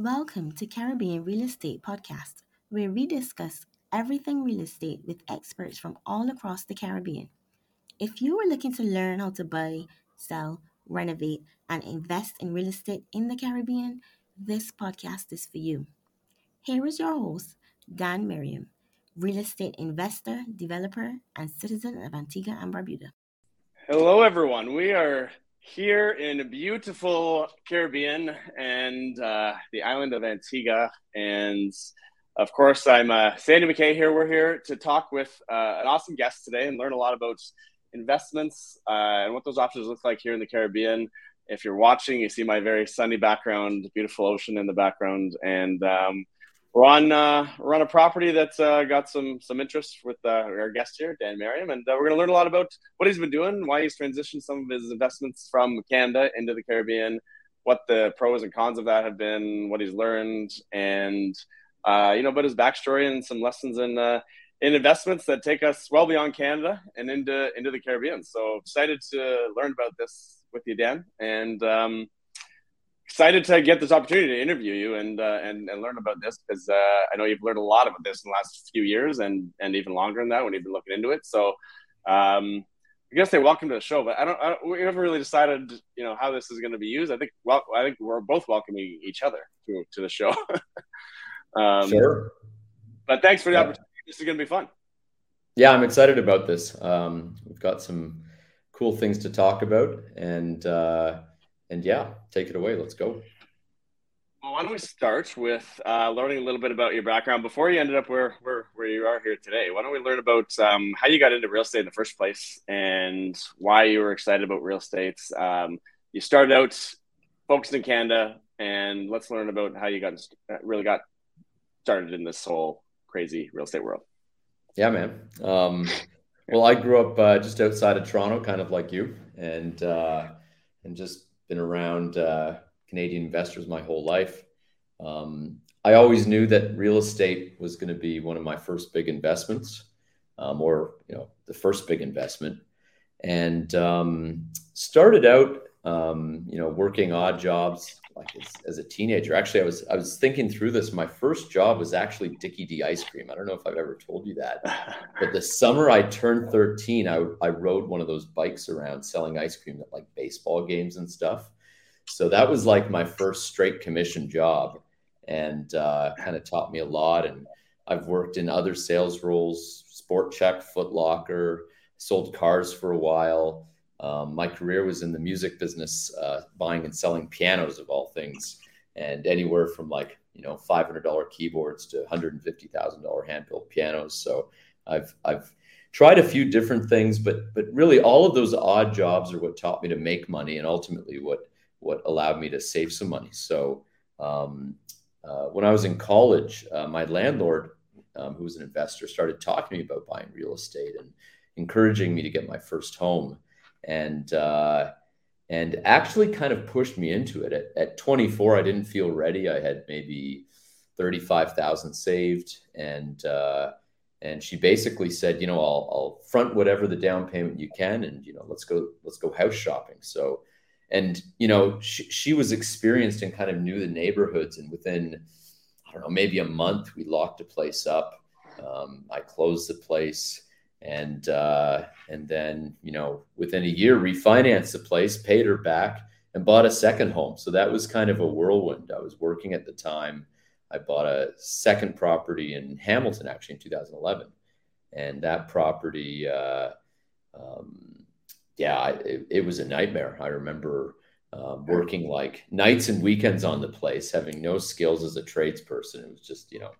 Welcome to Caribbean Real Estate Podcast, where we discuss everything real estate with experts from all across the Caribbean. If you are looking to learn how to buy, sell, renovate, and invest in real estate in the Caribbean, this podcast is for you. Here is your host, Dan Merriam, real estate investor, developer, and citizen of Antigua and Barbuda. Hello, everyone. We are here in a beautiful Caribbean and uh, the island of Antigua. And of course, I'm uh, Sandy Mackay here. We're here to talk with uh, an awesome guest today and learn a lot about investments uh, and what those options look like here in the Caribbean. If you're watching, you see my very sunny background, beautiful ocean in the background, and um, we're on uh, we're on a property that's uh, got some some interest with uh, our guest here, Dan Merriam, and uh, we're going to learn a lot about what he's been doing, why he's transitioned some of his investments from Canada into the Caribbean, what the pros and cons of that have been, what he's learned, and uh, you know, about his backstory and some lessons in uh, in investments that take us well beyond Canada and into into the Caribbean. So excited to learn about this with you, Dan, and. Um, excited to get this opportunity to interview you and uh, and, and learn about this because uh, I know you've learned a lot about this in the last few years and and even longer than that when you've been looking into it. So um, I guess say welcome to the show, but I don't, I don't, we haven't really decided you know how this is going to be used. I think well I think we're both welcoming each other to to the show. um, sure. But thanks for the yeah. opportunity. This is going to be fun. Yeah, I'm excited about this. Um, we've got some cool things to talk about and. Uh, and yeah, take it away. Let's go. Well, why don't we start with uh, learning a little bit about your background before you ended up where, where, where you are here today? Why don't we learn about um, how you got into real estate in the first place and why you were excited about real estate? Um, you started out focused in Canada, and let's learn about how you got uh, really got started in this whole crazy real estate world. Yeah, man. Um, well, I grew up uh, just outside of Toronto, kind of like you, and uh, and just been around uh, Canadian investors my whole life. Um, I always knew that real estate was going to be one of my first big investments, um, or you know, the first big investment, and um, started out, um, you know, working odd jobs like as, as, a teenager. Actually, I was I was thinking through this. My first job was actually Dickie Dee ice cream. I don't know if I've ever told you that, but the summer I turned 13, I I rode one of those bikes around selling ice cream at like baseball games and stuff. So that was like my first straight commission job, and uh, kind of taught me a lot. And I've worked in other sales roles, Sport Chek, Foot Locker, sold cars for a while. Um, my career was in the music business, uh, buying and selling pianos of all things, and anywhere from like you know five hundred dollar keyboards to one hundred and fifty thousand dollar hand built pianos. So I've I've tried a few different things, but but really all of those odd jobs are what taught me to make money, and ultimately what what allowed me to save some money. So um, uh, when I was in college, uh, my landlord, um, who was an investor, started talking to me about buying real estate and encouraging me to get my first home and uh, and actually kind of pushed me into it. At, at 24, I didn't feel ready. I had maybe 35,000 saved, and uh, and she basically said, you know, I'll, I'll front whatever the down payment you can, and you know, let's go let's go house shopping. So, and you know, she, she was experienced and kind of knew the neighborhoods, and within I don't know, maybe a month, we locked a place up. Um, I closed the place and uh, and then you know within a year refinanced the place, paid her back, and bought a second home. So that was kind of a whirlwind. I was working at the time. I bought a second property in Hamilton actually in 2011, and that property, uh, um, yeah, it, it, was a nightmare. I remember um, working like nights and weekends on the place, having no skills as a tradesperson. It was just you know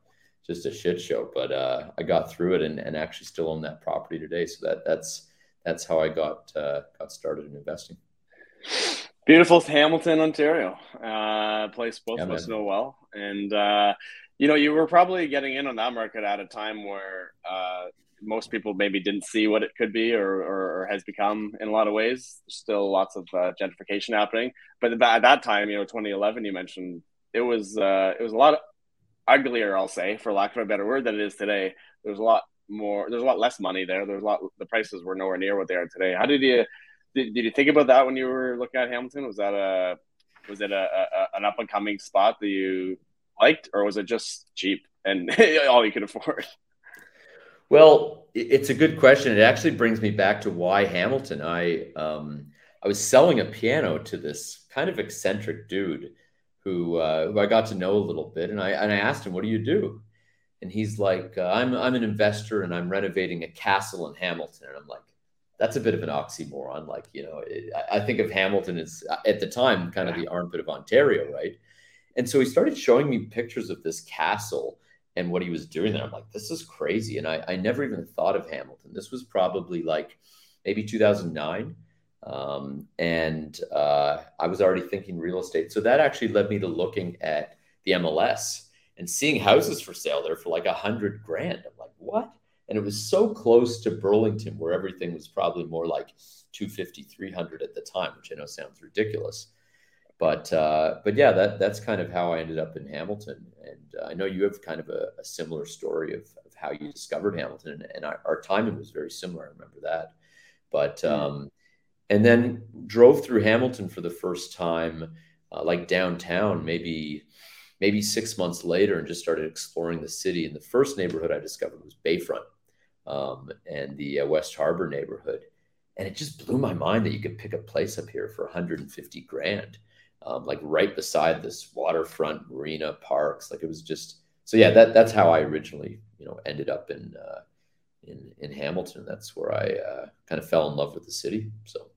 just a shit show. But uh, I got through it and, and actually still own that property today. So that that's that's how I got uh, got started in investing. Beautiful Hamilton, Ontario, uh, place both yeah, of us know well, and uh, you know you were probably getting in on that market at a time where uh, most people maybe didn't see what it could be or, or, or has become in a lot of ways. There's still lots of uh, gentrification happening, but at that time, you know, 2011, you mentioned it was uh, it was a lot of uglier, I'll say, for lack of a better word, than it is today. There's a lot more. There's a lot less money there. There's a lot. The prices were nowhere near what they are today. How did you did, did you think about that when you were looking at Hamilton? Was that a was it a, a an up and coming spot that you liked, or was it just cheap and all you could afford? Well, it's a good question. It actually brings me back to why Hamilton. I um, I was selling a piano to this kind of eccentric dude who uh, who I got to know a little bit, and I and I asked him, "What do you do?" And he's like, uh, "I'm I'm an investor, and I'm renovating a castle in Hamilton." And I'm like, "That's a bit of an oxymoron." Like, you know, it, I think of Hamilton as at the time kind of the armpit of Ontario, right? And so he started showing me pictures of this castle and what he was doing there. I'm like, this is crazy. And I, I never even thought of Hamilton. This was probably like maybe 2009. Um, and uh, I was already thinking real estate. So that actually led me to looking at the MLS and seeing houses for sale there for like a hundred grand. I'm like, what? And it was so close to Burlington where everything was probably more like 250, 300 at the time, which I know sounds ridiculous but uh, but yeah, that that's kind of how I ended up in Hamilton. And uh, I know you have kind of a, a similar story of, of, how you discovered Hamilton, and, and our, our, timing was very similar. I remember that. But hmm. um, and then drove through Hamilton for the first time, uh, like downtown, maybe maybe six months later, and just started exploring the city. And the first neighborhood I discovered was Bayfront um, and the uh, West Harbor neighborhood. And it just blew my mind that you could pick a place up here for 150 grand um, like right beside this waterfront marina parks. Like it was just so yeah. That that's how I originally you know ended up in uh, in in Hamilton. That's where I uh, kind of fell in love with the city. So.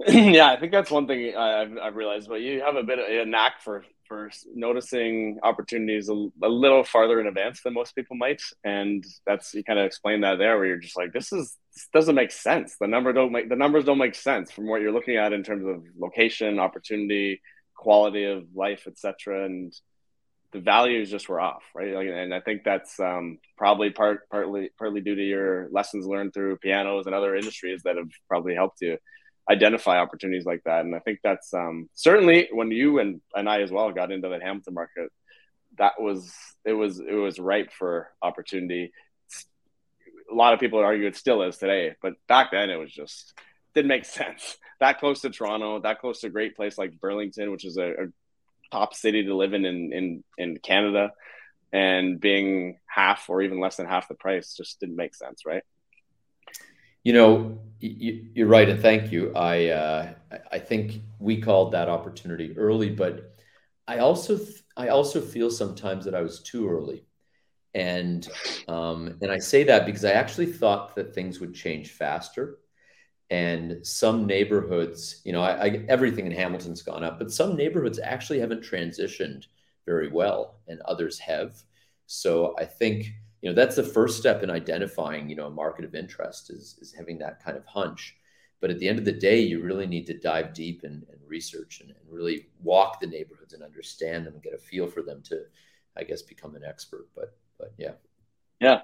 yeah, I think that's one thing I've, I've realized. But you have a bit of a knack for for noticing opportunities a, a, little farther in advance than most people might, and that's you kind of explain that there, where you're just like, this is this doesn't make sense. The number don't make the numbers don't make sense from what you're looking at in terms of location, opportunity, quality of life, etc. And the values just were off, right? And I think that's um, probably part partly partly due to your lessons learned through pianos and other industries that have probably helped you identify opportunities like that. And I think that's um, certainly when you and, and I as well got into the Hamilton market, that was it was it was ripe for opportunity. A lot of people argue it still is today, but back then it was just didn't make sense. That close to Toronto, that close to a great place like Burlington, which is a, a top city to live in, in in in Canada, and being half or even less than half the price just didn't make sense, right? You know, you're right, and thank you. I uh, I think we called that opportunity early, but I also I also feel sometimes that I was too early, and um, and I say that because I actually thought that things would change faster, and some neighborhoods, you know, I, I, everything in Hamilton's gone up, but some neighborhoods actually haven't transitioned very well, and others have. So I think you know that's the first step in identifying you know a market of interest is, is having that kind of hunch. But at the end of the day you really need to dive deep and, and research and, and, really walk the neighborhoods and understand them and get a feel for them to i guess become an expert. But but yeah. Yeah.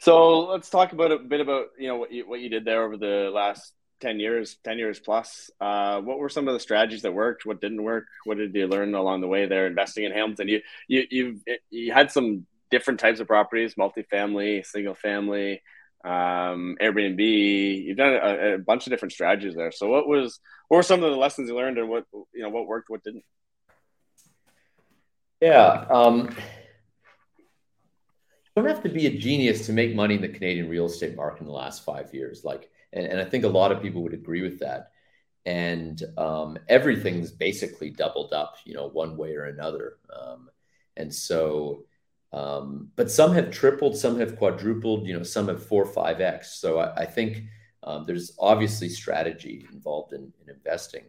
So let's talk about a bit about you know what you, what you did there over the last 10 years 10 years plus. Uh, what were some of the strategies that worked? What didn't work? What did you learn along the way there investing in hamilton? You you you've you had some different types of properties, multifamily, single family, um, Airbnb. You've done a, a, bunch of different strategies there. So what was what were some of the lessons you learned and what you know what worked, what didn't? Yeah. Um, you don't have to be a genius to make money in the Canadian real estate market in the last five years. Like, and, and I think a lot of people would agree with that. And um, everything's basically doubled up, you know, one way or another. Um, and so um, but some have tripled, some have quadrupled, you know, some have four, five X. So I, I think um, there's obviously strategy involved in, in investing.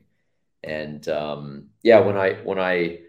And um, yeah, when I when I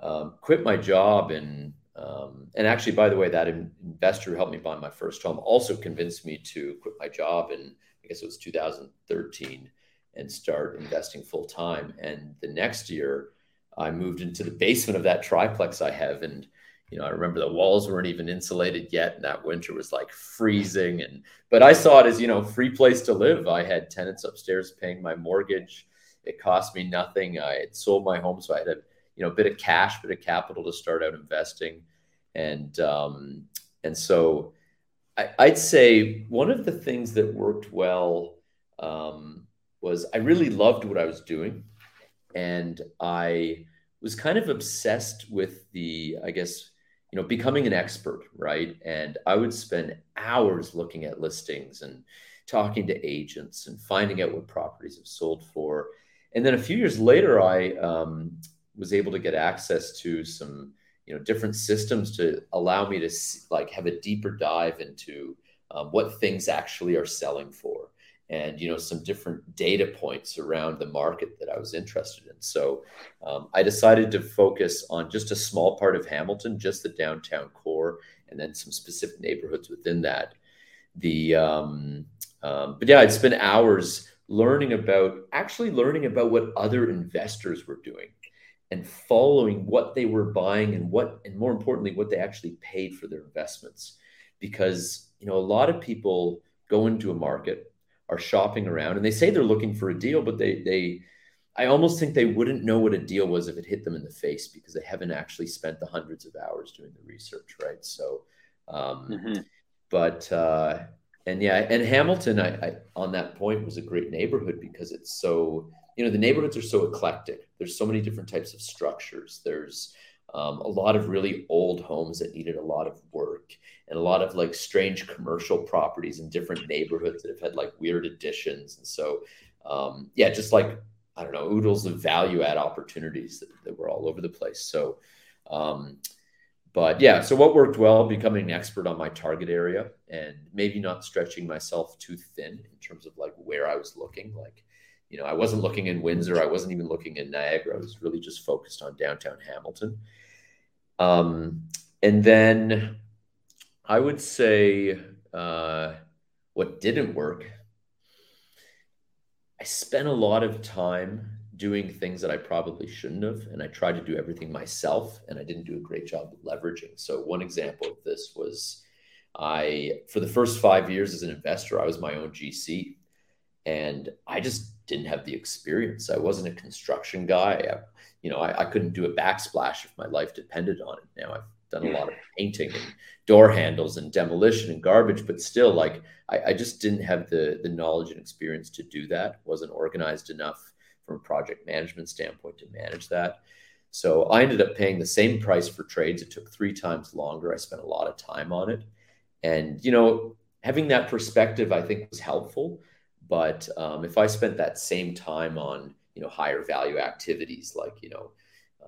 um, quit my job and um, and actually, by the way, that investor who helped me buy my first home also convinced me to quit my job in I guess it was 2013 and start investing full time. And the next year, I moved into the basement of that triplex I have and you know, I remember the walls weren't even insulated yet, and that winter was like freezing. And but I saw it as you know, free place to live. I had tenants upstairs paying my mortgage. It cost me nothing. I had sold my home, so I had a you know a bit of cash, bit of capital to start out investing, and um, and so I, would say one of the things that worked well um, was I really loved what I was doing, and I was kind of obsessed with the, I guess, you know, becoming an expert, right? And I would spend hours looking at listings and talking to agents and finding out what properties have sold for. And then a few years later, I um, was able to get access to some, you know, different systems to allow me to like have a deeper dive into um, what things actually are selling for and you know some different data points around the market that I was interested in. So um, I decided to focus on just a small part of Hamilton, just the downtown core, and then some specific neighborhoods within that. The um, um, but yeah, I'd spend hours learning about actually learning about what other investors were doing and following what they were buying and what and more importantly what they actually paid for their investments because you know a lot of people go into a market are shopping around and they say they're looking for a deal, but they they I almost think they wouldn't know what a deal was if it hit them in the face because they haven't actually spent the hundreds of hours doing the research, right? So, um, mm-hmm. but uh, and yeah, and Hamilton, I, I on that point was a great neighborhood because it's so you know the neighborhoods are so eclectic. There's so many different types of structures. There's um, a lot of really old homes that needed a lot of work and a lot of like strange commercial properties in different neighborhoods that have had like weird additions. And so um, yeah just like i don't know oodles of value add opportunities that, that were all over the place. So um, but yeah so what worked well becoming an expert on my target area and maybe not stretching myself too thin in terms of like where i was looking like you know i wasn't looking in windsor i wasn't even looking in niagara i was really just focused on downtown hamilton um, and then I would say uh, what didn't work. I spent a lot of time doing things that I probably shouldn't have, and I tried to do everything myself, and I didn't do a great job of leveraging. So one example of this was I, for the first five years as an investor, I was my own GC, and I just didn't have the experience. I wasn't a construction guy. I, you know, I, I, couldn't do a backsplash if my life depended on it. Now I've done a lot of painting and door handles and demolition and garbage, but still, like I, I just didn't have the the knowledge and experience to do that. wasn't organized enough from a project management standpoint to manage that. So I ended up paying the same price for trades. It took three times longer. I spent a lot of time on it, and you know, having that perspective, I think, was helpful but um, if I spent that same time on you know higher value activities like you know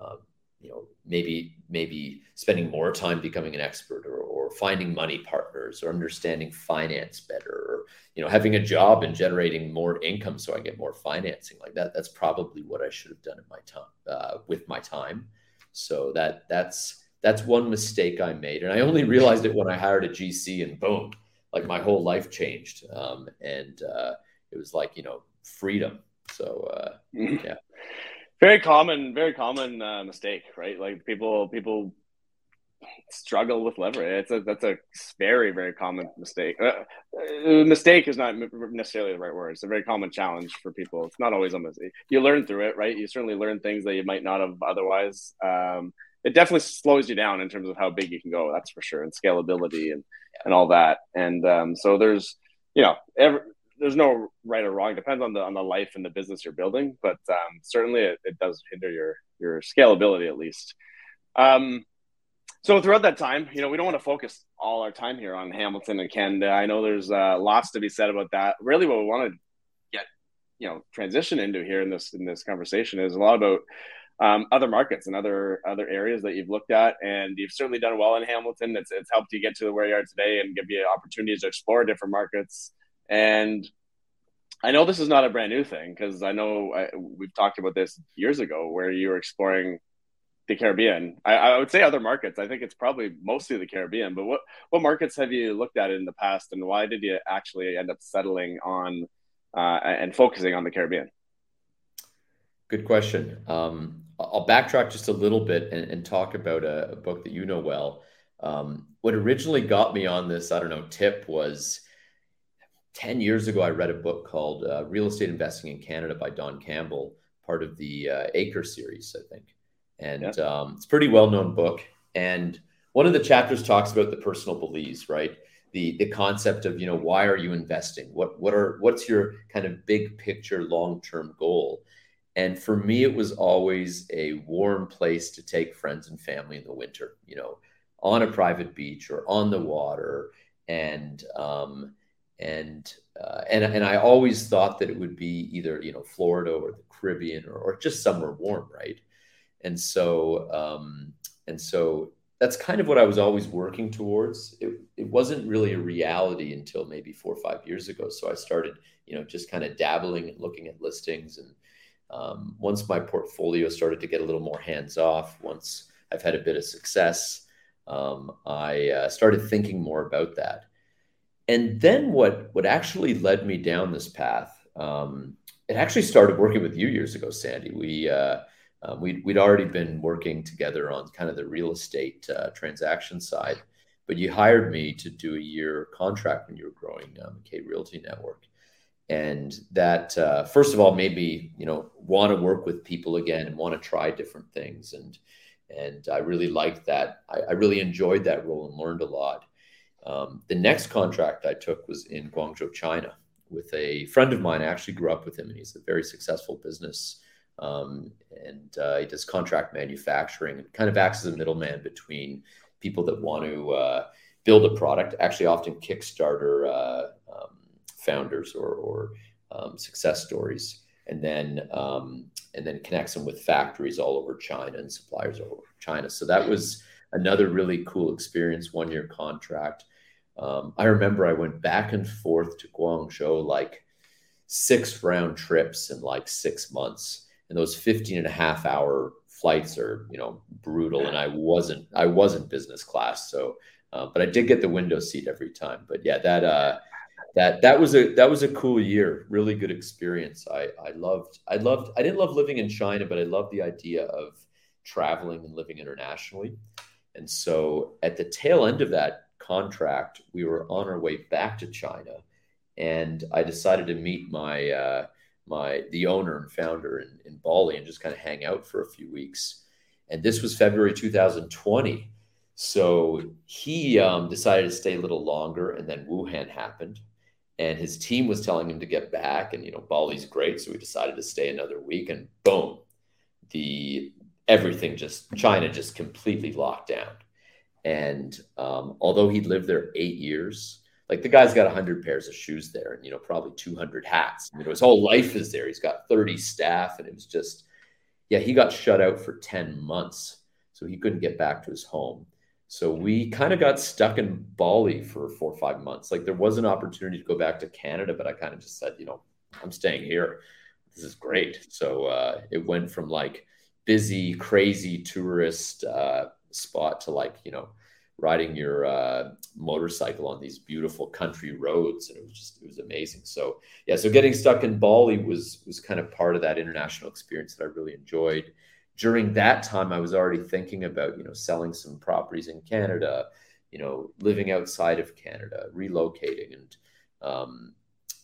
um, you know maybe maybe spending more time becoming an expert or, or finding money partners or understanding finance better or you know having a job and generating more income so I get more financing like that. That's probably what I should have done in my time uh, with my time. So that that's that's one mistake I made. And I only realized it when I hired a GC and boom like my whole life changed. Um, and uh, it was like you know freedom. So uh, yeah, very common, very common uh, mistake, right? Like people people struggle with leverage. It's a that's a very very common mistake. Uh, uh, mistake is not necessarily the right word. It's a very common challenge for people. It's not always a mistake. You learn through it, right? You certainly learn things that you might not have otherwise. Um, it definitely slows you down in terms of how big you can go. That's for sure, and scalability and and all that. And um, so there's you know every there's no right or wrong. It depends on the on the life and the business you're building, but um, certainly it, it, does hinder your your scalability at least. Um, so throughout that time, you know, we don't want to focus all our time here on Hamilton and Canada. I know there's uh, lots to be said about that. Really, what we want to get you know transition into here in this in this conversation is a lot about um, other markets and other other areas that you've looked at, and you've certainly done well in Hamilton. It's it's helped you get to where you are today and give you opportunities to explore different markets. And I know this is not a brand new thing because I know I, we've talked about this years ago where you were exploring the Caribbean. I, I, would say other markets. I think it's probably mostly the Caribbean. But what what markets have you looked at in the past, and why did you actually end up settling on uh, and focusing on the Caribbean? Good question. Um, I'll backtrack just a little bit and, and talk about a, a, book that you know well. Um, what originally got me on this, I don't know, tip was 10 years ago, I read a book called uh, Real Estate Investing in Canada by Don Campbell, part of the uh, Acre series, I think. And yeah. um, it's a pretty well known book. And one of the chapters talks about the personal beliefs, right? The, the concept of you know why are you investing what what are what's your kind of big picture long term goal And for me, it was always a warm place to take friends and family in the winter, you know, on a private beach or on the water. And, um, and, uh, and, and I always thought that it would be either, you know, Florida or the Caribbean or, or just somewhere warm, right? And so, um, and so that's kind of what I was always working towards. It, it wasn't really a reality until maybe four or five years ago. So I started, you know, just kind of dabbling and looking at listings. And um, once my portfolio started to get a little more hands off, once I've had a bit of success, um, I uh, started thinking more about that. And then what what actually led me down this path? Um, it actually started working with you years ago, Sandy. We uh, um, we'd, we'd already been working together on kind of the real estate uh, transaction side, but you hired me to do a year contract when you were growing um, K Realty Network. And that, uh, first of all, made me, you know, want to work with people again and want to try different things. And, and I really liked that. I, I really enjoyed that role and learned a lot. Um, the next contract I took was in Guangzhou, China, with a friend of mine. I actually grew up with him, and he's a very successful business um, and uh, he does contract manufacturing and kind of acts as a middleman between people that want to uh, build a product, actually often Kickstarter uh, um, founders or, or um, success stories, and then um, and then connects them with factories all over China and suppliers all over China. So that was another really cool experience, one year contract. Um, I remember I went back and forth to Guangzhou like six round trips in like six months. And those 15 and a half hour flights are you know brutal. And i wasn't i wasn't business class. So uh, but i did get the window seat every time. But yeah that uh that that was a that was a cool year. Really good experience. I i loved i loved i didn't love living in china but i loved the idea of traveling and living internationally. And so at the tail end of that contract we were on our way back to china and i decided to meet my uh, my the owner and founder in, in Bali and just kind of hang out for a few weeks. And this was February 2020. So he um, decided to stay a little longer, and then Wuhan happened, and his team was telling him to get back. And you know, Bali's great, so we decided to stay another week. And boom, the everything just China just completely locked down. And um, although he'd lived there eight years, like the guy's got 100 pairs of shoes there and you know probably 200 hats. You know his whole life is there. He's got 30 staff and it was just yeah he got shut out for 10 months so he couldn't get back to his home. So we kind of got stuck in bali for four or five months. Like there was an opportunity to go back to canada but i kind of just said you know i'm staying here. This is great. So uh, it went from like busy crazy tourist uh, spot to like you know riding your uh, motorcycle on these beautiful country roads, and it was just it was amazing. So yeah, so getting stuck in Bali was was kind of part of that international experience that I really enjoyed. During that time, I was already thinking about you know selling some properties in Canada, you know living outside of Canada, relocating, and um,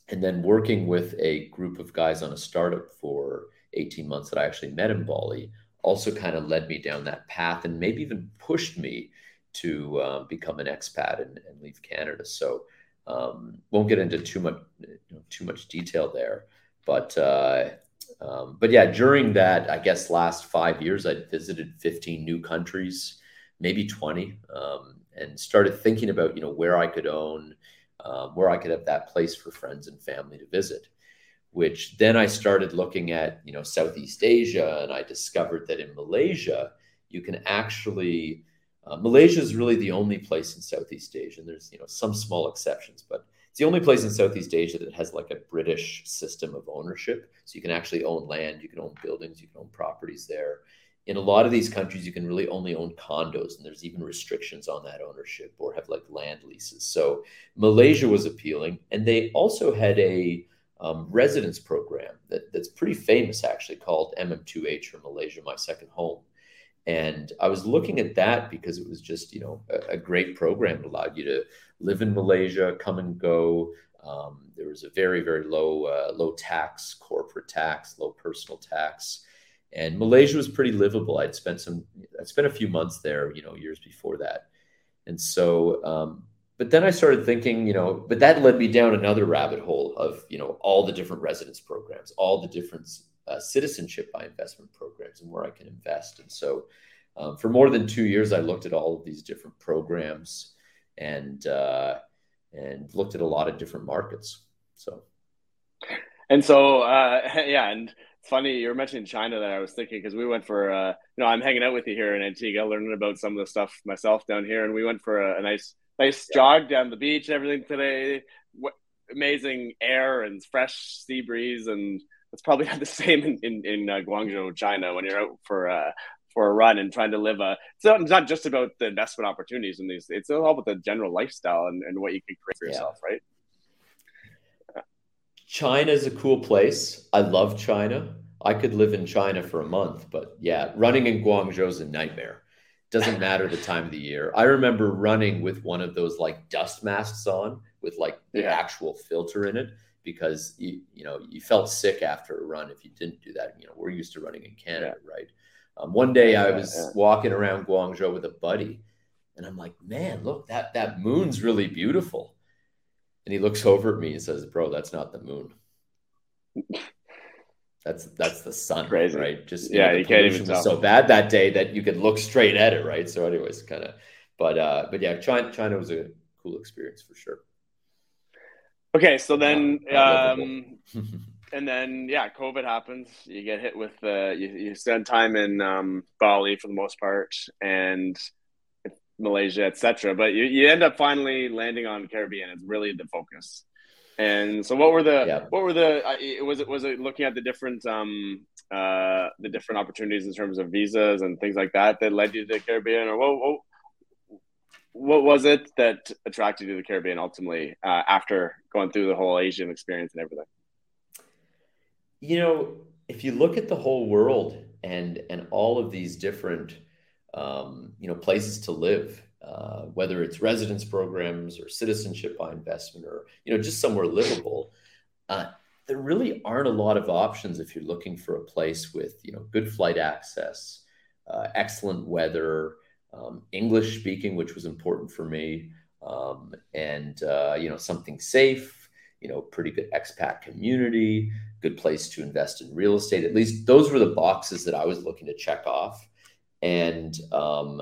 and then working with a group of guys on a startup for 18 months that I actually met in Bali also kind of led me down that path and maybe even pushed me to um, become an expat and, and, leave Canada. So um, won't get into too much you know, too much detail there, but uh, um, but yeah, during that I guess last five years, I visited 15 new countries, maybe 20, um, and started thinking about you know where I could own, um, where I could have that place for friends and family to visit. Which then I started looking at you know Southeast Asia, and I discovered that in Malaysia you can actually uh, Malaysia is really the only place in Southeast Asia, and there's you know some small exceptions, but it's the only place in Southeast Asia that has like a British system of ownership. So you can actually own land, you can own buildings, you can own properties there. In a lot of these countries, you can really only own condos, and there's even restrictions on that ownership or have like land leases. So Malaysia was appealing, and they also had a um, residence program that, that's pretty famous actually called MM2H or Malaysia My Second Home and I was looking at that because it was just, you know, a, a great program. It allowed you to live in Malaysia, come and go. Um, there was a very, very low, uh, low tax, corporate tax, low personal tax, and Malaysia was pretty livable. I'd spent some, I spent a few months there, you know, years before that, and so, um, but then I started thinking, you know, but that led me down another rabbit hole of, you know, all the different residence programs, all the different uh, citizenship by investment programs and where I can invest. And so, um, for more than two years, I looked at all of these different programs and uh, and looked at a lot of different markets. So, and so uh, yeah, and it's funny you were mentioning China that I was thinking because we went for uh, you know I'm hanging out with you here in Antigua, learning about some of the stuff myself down here, and we went for a, a nice nice yeah. jog down the beach, and everything today. What, amazing air and fresh sea breeze, and it's probably not the same in in, in uh, Guangzhou, China, when you're out for uh, for a run and trying to live a. It's not, it's not just about the investment opportunities in these. It's all about the general lifestyle and, and what you can create for yourself, yeah. right? China is a cool place. I love China. I could live in China for a month, but yeah, running in Guangzhou is a nightmare. Doesn't matter the time of the year. I remember running with one of those like dust masks on with like the yeah. actual filter in it because you you know you felt sick after a run if you didn't do that. You know, we're used to running in Canada, yeah. right? Um, one day I was yeah, walking around Guangzhou with a buddy, and I'm like, "Man, look that that moon's really beautiful." And he looks over at me and says, "Bro, that's not the moon. That's that's the sun, Crazy. right? Just yeah, you, know, you can't even tell. so bad that day that you could look straight at it, right? So, anyways, kind of, but uh, but yeah, China China was a cool experience for sure. Okay, so then, um, and then yeah, COVID happens. You get hit with uh, you, you spend time in um, Bali for the most part, and Malaysia, etc. But you, you end up finally landing on Caribbean. It's really the focus. And so, what were the yeah. what were the uh, was it was it looking at the different um uh the different opportunities in terms of visas and things like that that led you to the Caribbean, or what what, what was it that attracted you to the Caribbean ultimately uh, after going through the whole Asian experience and everything? You know, if you look at the whole world and and all of these different um, you know places to live uh, whether it's residence programs or citizenship by investment or you know just somewhere livable uh, there really aren't a lot of options if you're looking for a place with you know good flight access uh, excellent weather um, english speaking which was important for me um, and uh, you know something safe you know pretty good expat community good place to invest in real estate. At least those were the boxes that i was looking to check off. And um,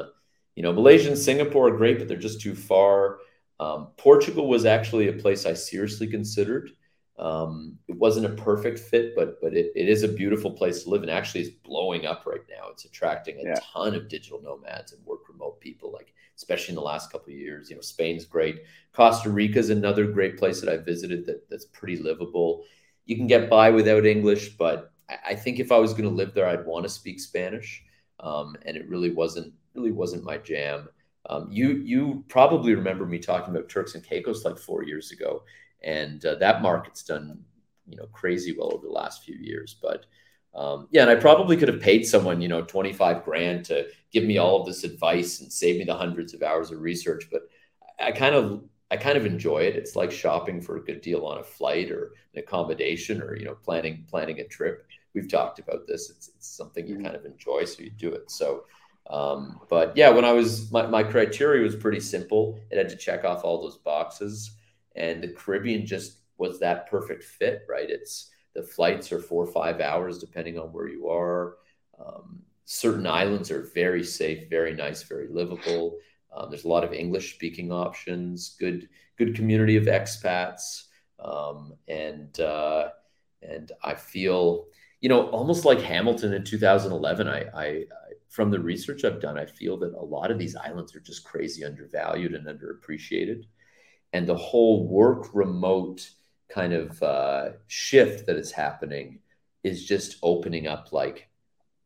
you know, Malaysia and Singapore are great, but they're just too far. Um, Portugal was actually a place I seriously considered. Um, it wasn't a perfect fit, but but it, it is a beautiful place to live, and actually, it's blowing up right now. It's attracting a yeah. ton of digital nomads and work remote people, like especially in the last couple of years. You know, Spain's great. Costa Rica is another great place that I visited that that's pretty livable. You can get by without English, but I, I think if I was going to live there, I'd want to speak Spanish, um, and it really wasn't really wasn't my jam. Um, you you probably remember me talking about Turks and Caicos like four years ago, and uh, that market's done you know crazy well over the last few years. But um, yeah, and I probably could have paid someone you know twenty five grand to give me all of this advice and save me the hundreds of hours of research. But I kind of I kind of enjoy it. It's like shopping for a good deal on a flight or an accommodation or you know planning planning a trip. We've talked about this. It's, it's something you mm-hmm. kind of enjoy, so you do it. So um, but yeah, when I was my, my criteria was pretty simple. It had to check off all those boxes, and the Caribbean just was that perfect fit, right? It's the flights are four or five hours depending on where you are. Um, certain islands are very safe, very nice, very livable. Um, there's a lot of English speaking options, good good community of expats, um, and uh, and I feel you know almost like Hamilton in 2011. I, I from the research I've done, I feel that a lot of these islands are just crazy undervalued and underappreciated. And the whole work remote kind of uh, shift that is happening is just opening up like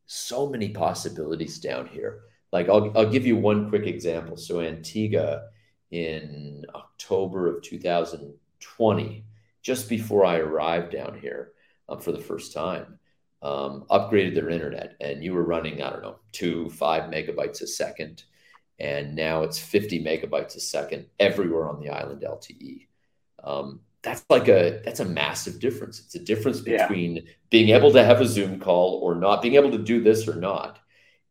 so many possibilities down here. Like I'll, I'll give you one quick example. So Antigua in October of 2020, just before I arrived down here um, for the first time, um, upgraded their internet and you were running, I don't know, two, five megabytes a second. And now it's 50 megabytes a second everywhere on the island LTE. Um, that's like a that's a massive difference. It's a difference between yeah. being able to have a Zoom call or not, being able to do this or not.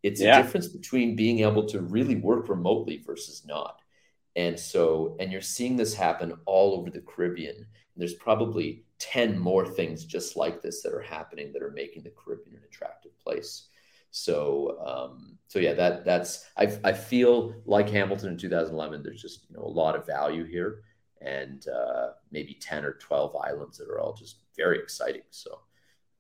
It's yeah. a difference between being able to really work remotely versus not. And so, and you're seeing this happen all over the Caribbean. There's probably 10 more things just like this that are happening that are making the Caribbean an attractive place. So, um, so yeah, that that's I, I feel like Hamilton in 2011. There's just you know a lot of value here, and uh, maybe 10 or 12 islands that are all just very exciting. So,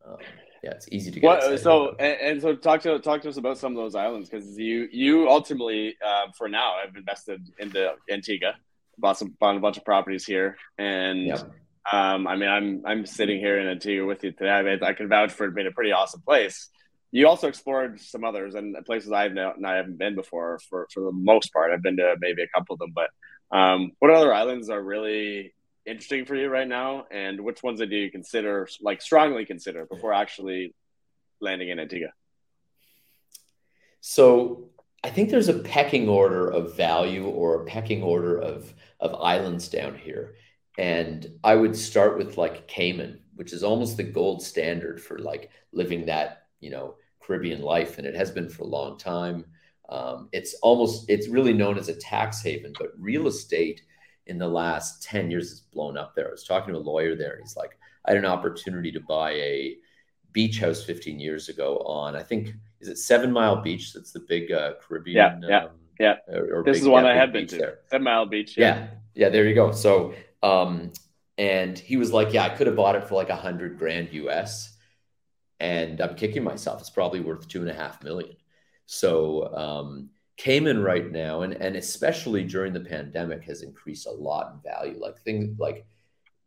um, yeah, it's easy to get. Well, so and, and, so talk to talk to us about some of those islands because you you ultimately uh, for now have invested into Antigua, bought some bought a bunch of properties here, and yep. Um, I mean I'm I'm sitting here in a Antigua with you today. I mean I can vouch for it being a pretty awesome place. You also explored some others and places I've not I haven't been before for for the most part. I've been to maybe a couple of them, but um, what other islands are really interesting for you right now, and which ones do you consider, like strongly consider, before actually landing in Antigua? So I think there's a pecking order of value or a pecking order of of islands down here, and I would start with like Cayman, which is almost the gold standard for like living that you know Caribbean life, and it has been for a long time. Um, it's almost it's really known as a tax haven, but real estate in the last 10 years has blown up there. I was talking to a lawyer there. and He's like, I had an opportunity to buy a beach house 15 years ago on, I think, is it Seven Mile Beach? That's the big uh, Caribbean. Yeah. Yeah. Um, yeah. Or, or this is one I have been to. There. Seven Mile Beach. Yeah. yeah. yeah. There you go. So, um, and he was like, Yeah, I could have bought it for like a hundred grand US. And I'm kicking myself. It's probably worth two and a half million. So, um, Cayman right now, and, and especially during the pandemic, has increased a lot in value. Like things like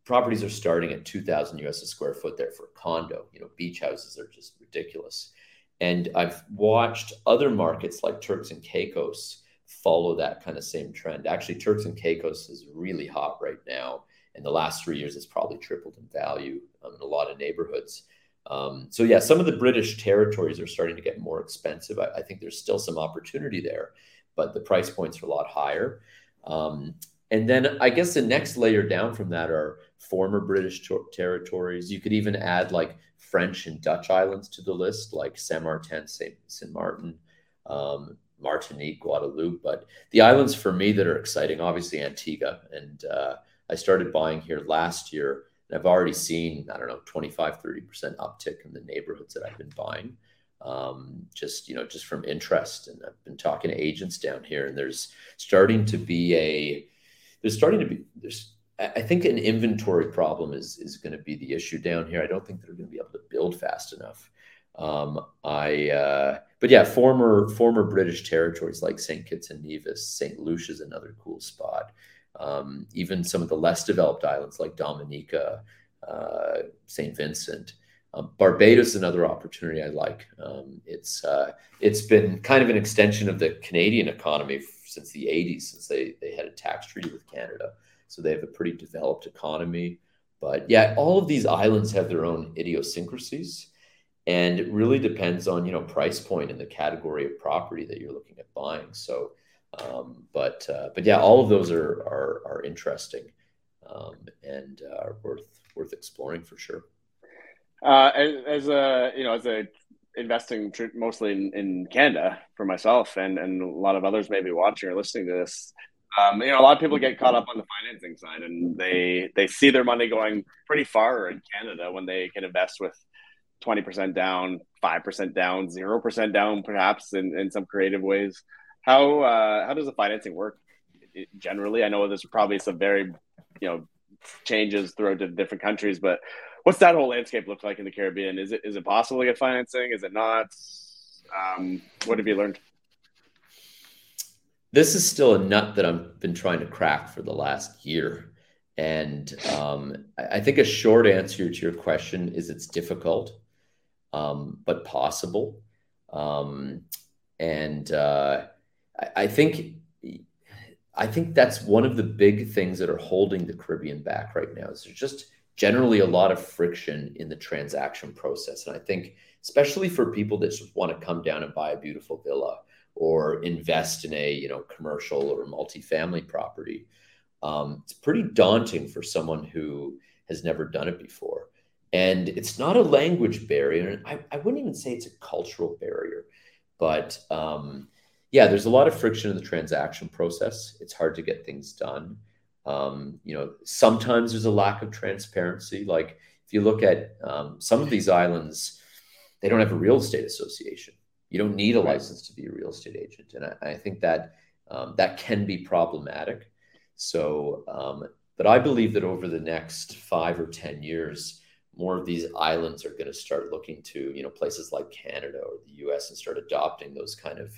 properties are starting at 2000 US a square foot there for a condo. You know, beach houses are just ridiculous. And I've watched other markets like Turks and Caicos follow that kind of same trend. Actually, Turks and Caicos is really hot right now. In the last three years, it's probably tripled in value um, in a lot of neighborhoods. Um, so yeah, some of the British territories are starting to get more expensive. I, I, think there's still some opportunity there, but the price points are a lot higher. Um, and then I guess the next layer down from that are former British ter- territories. You could even add like French and Dutch islands to the list, like Saint Martin, Saint, Martin, um, Martinique, Guadeloupe. But the islands for me that are exciting, obviously Antigua, and uh, I started buying here last year and I've already seen, I don't know, 25, 30% uptick in the neighborhoods that I've been buying. Um, just, you know, just from interest. And I've been talking to agents down here and there's starting to be a, there's starting to be, there's, I think an inventory problem is, is going to be the issue down here. I don't think they're going to be able to build fast enough. Um, I, uh, but yeah, former former British territories like St. Kitts and Nevis, St. Lucia is another cool spot um, even some of the less developed islands like Dominica, uh, St. Vincent. Um, Barbados is another opportunity I like. Um, it's uh, it's been kind of an extension of the Canadian economy since the 80s, since they, they had a tax treaty with Canada. So they have a pretty developed economy. But yeah, all of these islands have their own idiosyncrasies. And it really depends on, you know, price point and the category of property that you're looking at buying. So um, but uh, but yeah, all of those are are, are interesting um, and uh, worth worth exploring for sure. Uh, as, a you know, as a investing mostly in, in Canada for myself and and a lot of others maybe watching or listening to this. Um, you know, a lot of people get caught up on the financing side, and they they see their money going pretty far in Canada when they can invest with twenty percent down, five percent down, zero percent down, perhaps in, in some creative ways. How uh, how does the financing work generally? I know there's probably some very you know changes throughout the different countries, but what's that whole landscape look like in the Caribbean? Is it is it possible to get financing? Is it not? Um, what have you learned? This is still a nut that I've been trying to crack for the last year. And um, I think a short answer to your question is it's difficult, um, but possible. Um, and uh, I, think I think that's one of the big things that are holding the Caribbean back right now. Is there's just generally a lot of friction in the transaction process, and I think especially for people that just want to come down and buy a beautiful villa or invest in a you know commercial or multifamily property, um, it's pretty daunting for someone who has never done it before. And it's not a language barrier, and I, I wouldn't even say it's a cultural barrier, but um, yeah, there's a lot of friction in the transaction process. It's hard to get things done. Um, you know, sometimes there's a lack of transparency. Like if you look at um, some of these islands, they don't have a real estate association. You don't need a license to be a real estate agent, and I, I think that um, that can be problematic. So, um, but I believe that over the next five or ten years, more of these islands are going to start looking to you know places like Canada or the U.S. and start adopting those kind of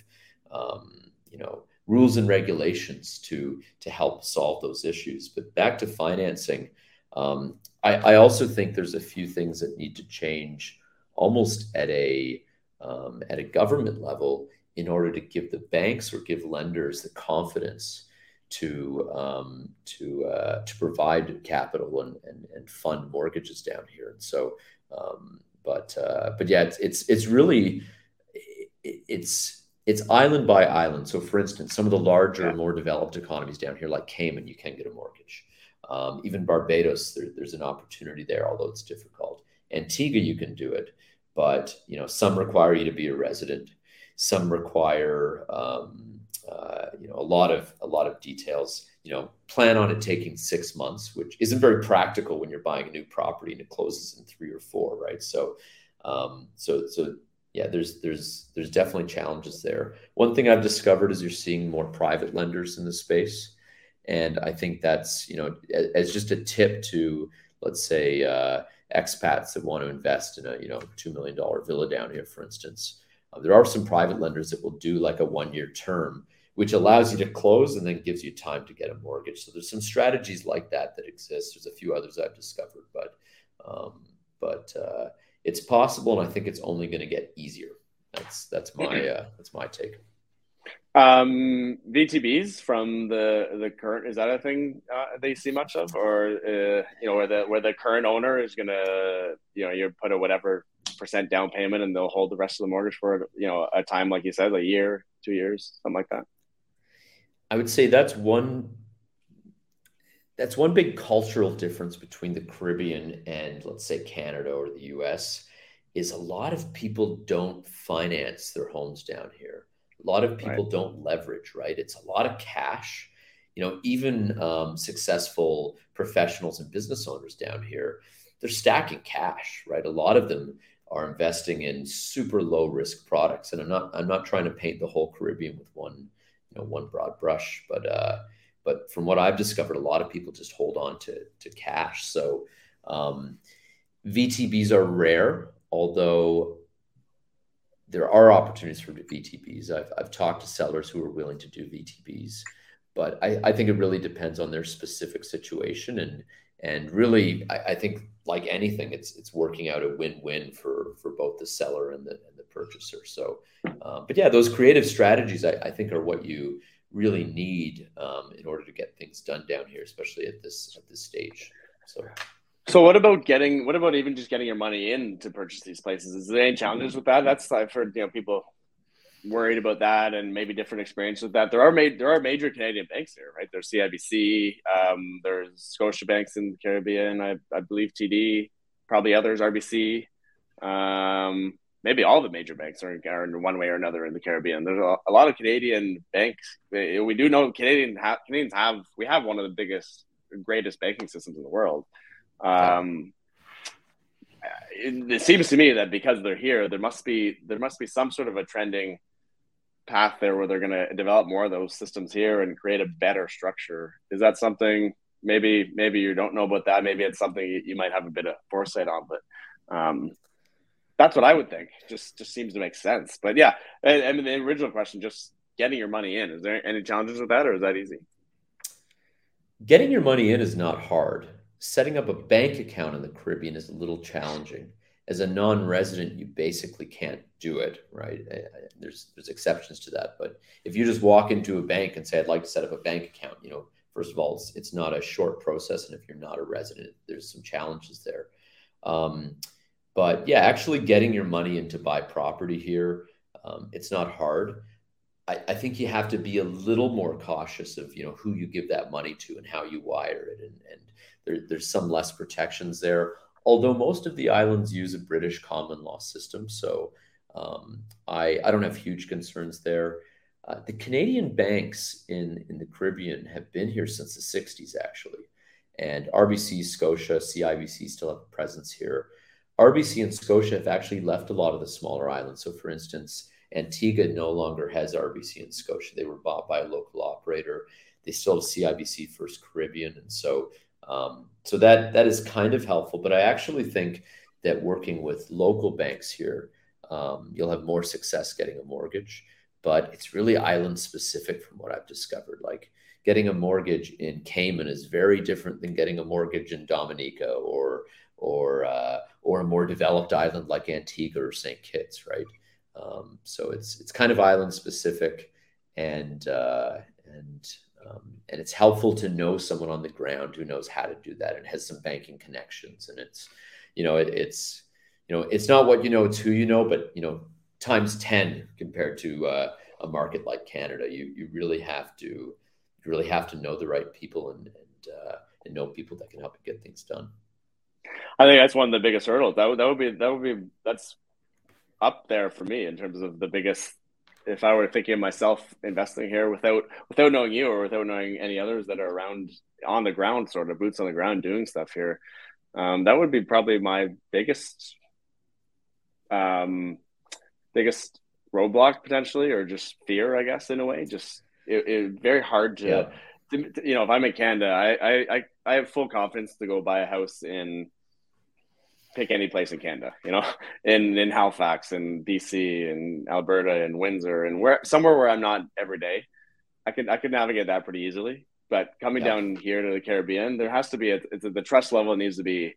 um, you know rules and regulations to to help solve those issues. But back to financing, um, I, I, also think there's a few things that need to change almost at a um, at a government level in order to give the banks or give lenders the confidence to um, to uh, to provide capital and, and, and fund mortgages down here. And so, um, but uh, but yeah, it's it's, it's really it, it's it's island by island. So, for instance, some of the larger, yeah. more developed economies down here, like Cayman, you can get a mortgage. Um, even Barbados, there, there's an opportunity there, although it's difficult. Antigua, you can do it, but you know some require you to be a resident. Some require um, uh, you know a lot of a lot of details you know plan on it taking six months which isn't very practical when you're buying a new property and it closes in three or four right? So um, so so yeah there's there's there's definitely challenges there. One thing i've discovered is you're seeing more private lenders in the space. And i think that's you know as just a tip to let's say uh, expats that want to invest in a you know $2 million villa down here for instance uh, there are some private lenders that will do like a one year term, which allows you to close and then gives you time to get a mortgage. So there's some strategies like that that exist. There's a few others I've discovered, but um, but uh, it's possible, and I think it's only going to get easier. That's that's my uh, that's my take. Um, VTBs from the the current is that a thing uh, they see much of, or uh, you know, where the where the current owner is gonna you know you put a whatever percent down payment and they'll hold the rest of the mortgage for you know a time like you said, a year, two years, something like that. I would say that's one that's one big cultural difference between the Caribbean and let's say Canada or the US is a lot of people don't finance their homes down here. A lot of people right. don't leverage, right? It's a lot of cash. You know, even um, successful professionals and business owners down here, they're stacking cash, right? A lot of them are investing in super low risk products. And I'm not I'm not trying to paint the whole Caribbean with one you know one broad brush, but uh, but from what I've discovered, a lot of people just hold on to to cash. So um, VTBs are rare, although there are opportunities for VTBs. I've, I've talked to sellers who are willing to do VTBs, but I, I think it really depends on their specific situation and and really I, I, think like anything it's it's working out a win-win for for both the seller and the and the purchaser. So um, but yeah those creative strategies I, I, think are what you really need um, in order to get things done down here especially at this at this stage. So. So what about getting what about even just getting your money in to purchase these places? Is there any challenges with that? That's i've heard you know people worried about that and maybe different experience with that. There are made there are major Canadian banks here, right? There's CIBC, um, there's Scotia banks in the Caribbean, I, I believe TD, probably others, RBC, um, maybe all the major banks are, are in one way or another in the Caribbean. There's a, a lot of Canadian banks. We do know Canadian ha- Canadians have we have one of the biggest, greatest banking systems in the world. Um, it, it seems to me that because they're here, there must be there must be some sort of a trending path there where they're going to develop more of those systems here and create a better structure. Is that something maybe maybe you don't know about that? Maybe it's something you, might have a bit of foresight on, but um, that's what I would think. Just just seems to make sense. But yeah, I, I mean the original question, just getting your money in. Is there any challenges with that, or is that easy? Getting your money in is not hard. Setting up a bank account in the Caribbean is a little challenging as a non-resident, you basically can't do it, right? There's there's exceptions to that, but if you just walk into a bank and say, "I'd like to set up a bank account," you know, first of all, it's it's not a short process, and if you're not a resident, there's some challenges there. Um, but yeah, actually getting your money in to buy property here, um, it's not hard. I, I, think you have to be a little more cautious of you know who you give that money to and how you wire it, and, and there, there's some less protections there although most of the islands use a British common law system. So um, I, I don't have huge concerns there. Uh, the Canadian banks in, in the Caribbean have been here since the 60s, actually. And RBC, Scotia, CIBC still have a presence here. RBC and Scotia have actually left a lot of the smaller islands. So, for instance, Antigua no longer has RBC and Scotia. They were bought by a local operator. They still have CIBC First Caribbean, and so um, so that that is kind of helpful. But I actually think that working with local banks here, um, you'll have more success getting a mortgage. But it's really island specific from what I've discovered. Like getting a mortgage in Cayman is very different than getting a mortgage in Dominica or or uh, or a more developed island like Antigua or St. Kitts, right? Um, so it's it's kind of island specific, and uh, and um, and it's helpful to know someone on the ground who knows how to do that and has some banking connections. And it's you know it, it's you know it's not what you know, it's who you know, but you know times ten compared to uh, a market like Canada. You you really have to you really have to know the right people and and, uh, and know people that can help you get things done. I think that's one of the biggest hurdles. That would that would be that would be that's up there for me in terms of the biggest. If I were thinking of myself investing here without without knowing you or without knowing any others that are around on the ground, sort of boots on the ground doing stuff here, um, that would be probably my biggest um, biggest roadblock potentially, or just fear, I guess, in a way. Just it, it very hard to, yeah. to, you know, if I'm in Canada, I, I I have full confidence to go buy a house in pick any place in Canada, you know, in in Halifax and BC and Alberta and Windsor and where somewhere where I'm not every day, I could I could navigate that pretty easily. But coming yeah. down here to the Caribbean, there has to be a, a, the trust level needs to be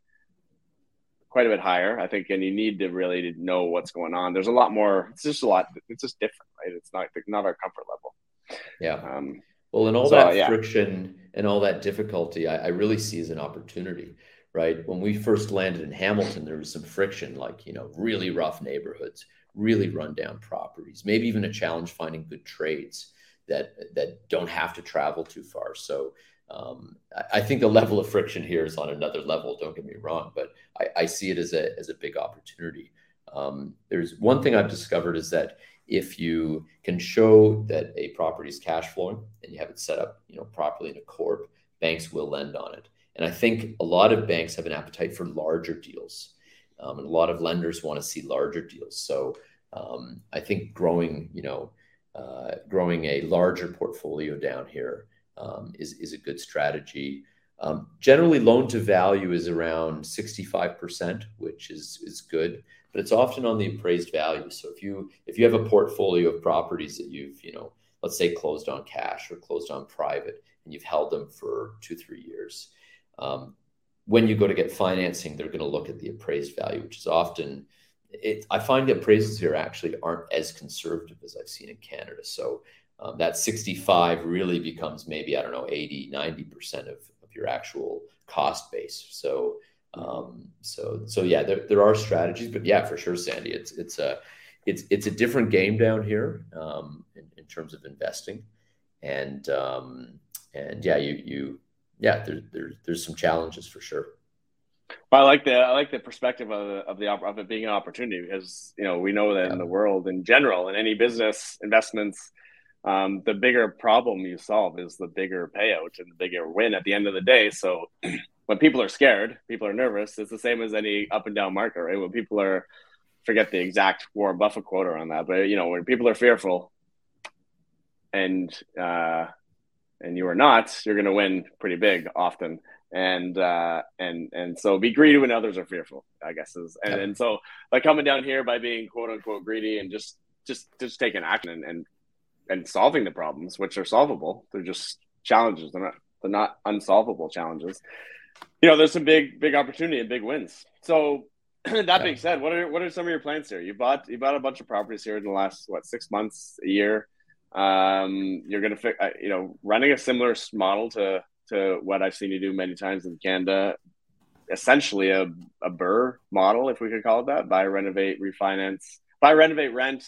quite a bit higher, I think, and you need to really know what's going on. There's a lot more. It's just a lot. It's just different, right? It's not not our comfort level. Yeah. Um, well, and all so, that yeah. friction and all that difficulty, I, I really see as an opportunity right? When we first landed in Hamilton, there was some friction, like, you know, really rough neighborhoods, really rundown properties, maybe even a challenge finding good trades that that don't have to travel too far. So um, I, I, think the level of friction here is on another level. Don't get me wrong, but I, I see it as a as a big opportunity. Um, there's one thing I've discovered is that if you can show that a property is cash flowing and you have it set up, you know, properly in a corp, banks will lend on it. And I think a lot of banks have an appetite for larger deals. Um, and a lot of lenders want to see larger deals. So um, I think growing, you know, uh, growing a larger portfolio down here um, is is a good strategy. Um, generally, loan to value is around sixty five percent, which is is good, but it's often on the appraised value. So if you if you have a portfolio of properties that you've you know let's say closed on cash or closed on private, and you've held them for two three years, um, when you go to get financing, they're going to look at the appraised value, which is often it, I find the appraisals here actually aren't as conservative as I've seen in Canada. So um, that 65 really becomes maybe, I don't know, 80, 90% of, of your actual cost base. So, um, so, so yeah, there, there are strategies, but yeah, for sure, Sandy, it's, it's a, it's, it's a different game down here um, in, in, terms of investing. And, um, and yeah, you, you, yeah, there, there, there's some challenges for sure. Well, I like the I like the perspective of the, of the of it being an opportunity because you know we know that yeah. in the world in general in any business investments, um, the bigger problem you solve is the bigger payout and the bigger win at the end of the day. So when people are scared, people are nervous. It's the same as any up and down market, right? When people are forget the exact Warren Buffett quote on that, but you know when people are fearful and uh, and you are not, you're going to win pretty big often. And uh, and and so be greedy when others are fearful. I guess is and, and so by coming down here by being quote unquote greedy and just just just taking action and, and and solving the problems, which are solvable. They're just challenges. They're not they're not unsolvable challenges. You know, there's some big big opportunity and big wins. So that yeah. being said, what are what are some of your plans here? You bought you bought a bunch of properties here in the last what six months, a year. Um, you're going to, uh, you know, running a similar model to to what I've seen you do many times in Canada. Essentially, a a BRRRR model, if we could call it that, buy, renovate, refinance, buy, renovate, rent.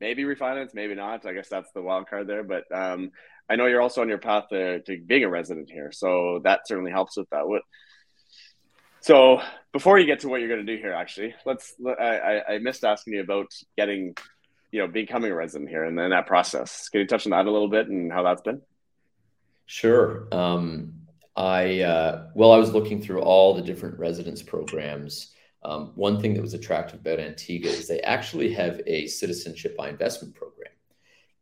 Maybe refinance, maybe not. I guess that's the wild card there. But um, I know you're also on your path to, to being a resident here, so that certainly helps with that. What so before you get to what you're going to do here, actually, let's. I, I missed asking you about getting you know becoming a resident here and then that process. Can you touch on that a little bit and how that's been? Sure. Um, I uh, well, I was looking through all the different residence programs. Um, one thing that was attractive about Antigua is they actually have a citizenship by investment program,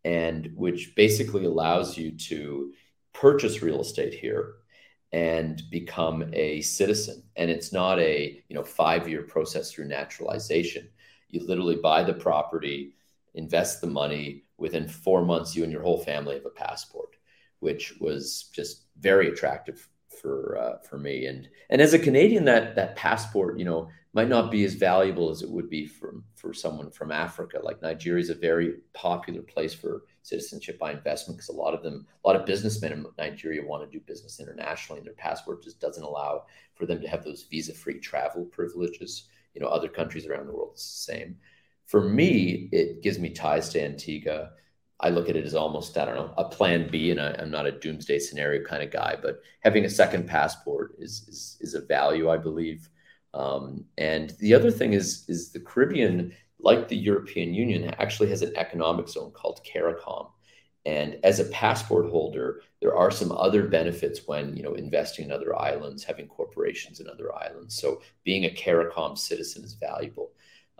and which basically allows you to purchase real estate here and become a citizen. And it's not a you know five year process through naturalization. You literally buy the property, invest the money. Within four months, you and your whole family have a passport which was just very attractive for uh, for me. And and as a Canadian, that that passport, you know, might not be as valuable as it would be for for someone from Africa. Like Nigeria is a very popular place for citizenship by investment because a lot of them, a lot of businessmen in Nigeria want to do business internationally, and their passport just doesn't allow for them to have those visa-free travel privileges. You know, other countries around the world it's the same. For me, it gives me ties to Antigua. I look at it as almost, I don't know, a plan B. And I, am not a doomsday scenario kind of guy, but having a second passport is, is, is a value, I believe. Um, and the other thing is, is the Caribbean, like the European Union, actually has an economic zone called CARICOM. And as a passport holder, there are some other benefits when you know investing in other islands, having corporations in other islands. So being a CARICOM citizen is valuable.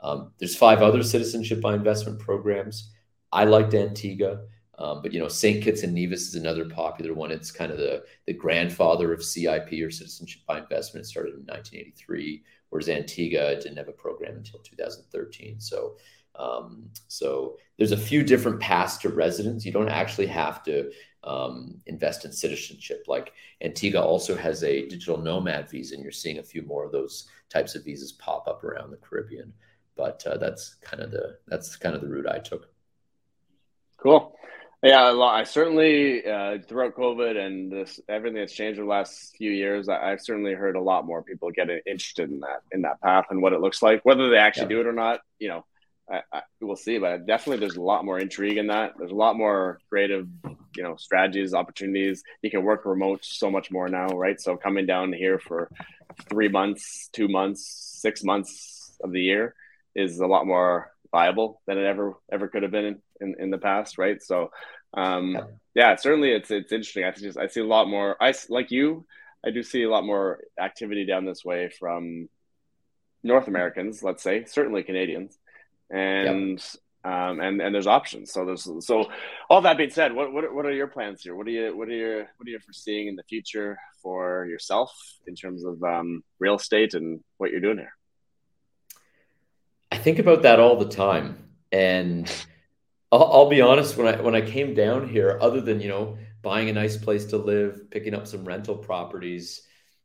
Um, there's five other citizenship by investment programs. I liked Antigua. Um, but you know, St. Kitts and Nevis is another popular one. It's kind of the the grandfather of CIP or Citizenship by Investment. It started in 1983, whereas Antigua didn't have a program until 2013. So, um, so there's a few different paths to residence. You don't actually have to um, invest in citizenship. Like Antigua also has a digital nomad visa, and you're seeing a few more of those types of visas pop up around the Caribbean. But uh, that's kind of the that's kind of the route I took. Cool. Yeah, I certainly uh, throughout COVID and this everything that's changed in the last few years, I, have certainly heard a lot more people getting interested in that in that path and what it looks like. Whether they actually yeah. do it or not, you know, I, I, we'll see. But definitely, there's a lot more intrigue in that. There's a lot more creative, you know, strategies, opportunities. You can work remote so much more now, right? So coming down here for three months, two months, six months of the year is a lot more viable than it ever ever could have been in, in, in the past, right? So, um, yeah. certainly it's it's interesting. I just I see a lot more. I like you. I do see a lot more activity down this way from North Americans, let's say, certainly Canadians, and um, and and there's options. So there's so all that being said, what what what are your plans here? What are you what are you what are you foreseeing in the future for yourself in terms of um, real estate and what you're doing here? Think about that all the time, and I'll, I'll, be honest. When I when I came down here, other than you know buying a nice place to live, picking up some rental properties,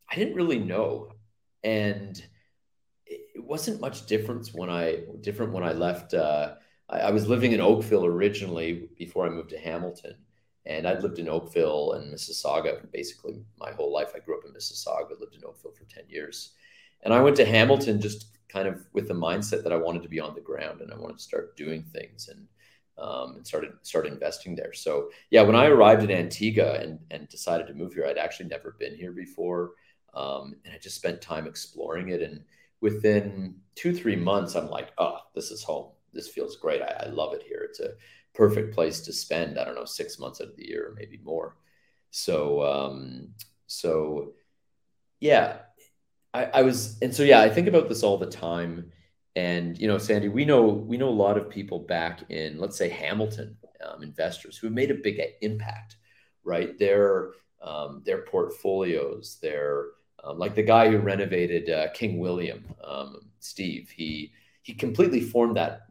I didn't really know, and it wasn't much difference when I different when I left. Uh, I, I was living in Oakville originally before I moved to Hamilton, and I'd lived in Oakville and Mississauga basically my whole life. I grew up in Mississauga, lived in Oakville for ten years, and I went to Hamilton just kind of with the mindset that I wanted to be on the ground and I wanted to start doing things and um, and started started investing there. So yeah, when I arrived in Antigua and and decided to move here, I'd actually never been here before, um, and I just spent time exploring it. And within two three months, I'm like, oh, this is home. This feels great. I, I love it here. It's a perfect place to spend. I don't know six months out of the year, or maybe more. So um, so yeah, I, I was, and so yeah, I think about this all the time. And you know, Sandy, we know we know a lot of people back in, let's say, Hamilton, um, investors who have made a big impact, right? Their um, their portfolios, their um, like the guy who renovated uh, King William, um, Steve. He he completely formed that,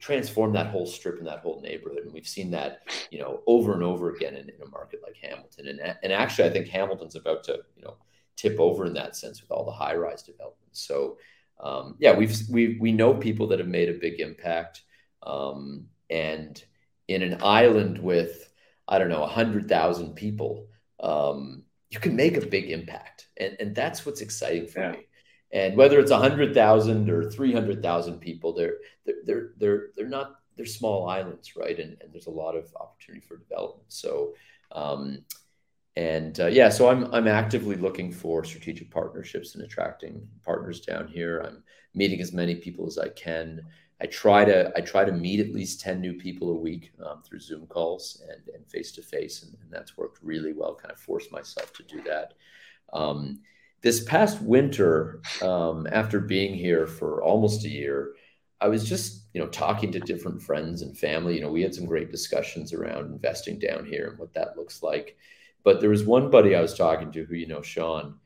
transformed that whole strip and that whole neighborhood, and we've seen that you know over and over again in, in a market like Hamilton. And and actually, I think Hamilton's about to you know tip over in that sense with all the high rise developments. So um, yeah, we've we we know people that have made a big impact, um, and in an island with I don't know hundred thousand people, um, you can make a big impact, and and that's what's exciting for yeah. me. And whether it's hundred thousand or three hundred thousand people, they're they're they're they're they're not they're small islands, right? And and there's a lot of opportunity for development. So um, and uh, yeah, so I'm I'm actively looking for strategic partnerships and attracting partners down here. I'm meeting as many people as I can. I try to I try to meet at least ten new people a week um, through Zoom calls and and face to face, and that's worked really well. Kind of forced myself to do that. Um, this past winter, um, after being here for almost a year, I was just you know talking to different friends and family. You know, we had some great discussions around investing down here and what that looks like. But there was one buddy I was talking to who you know, Sean,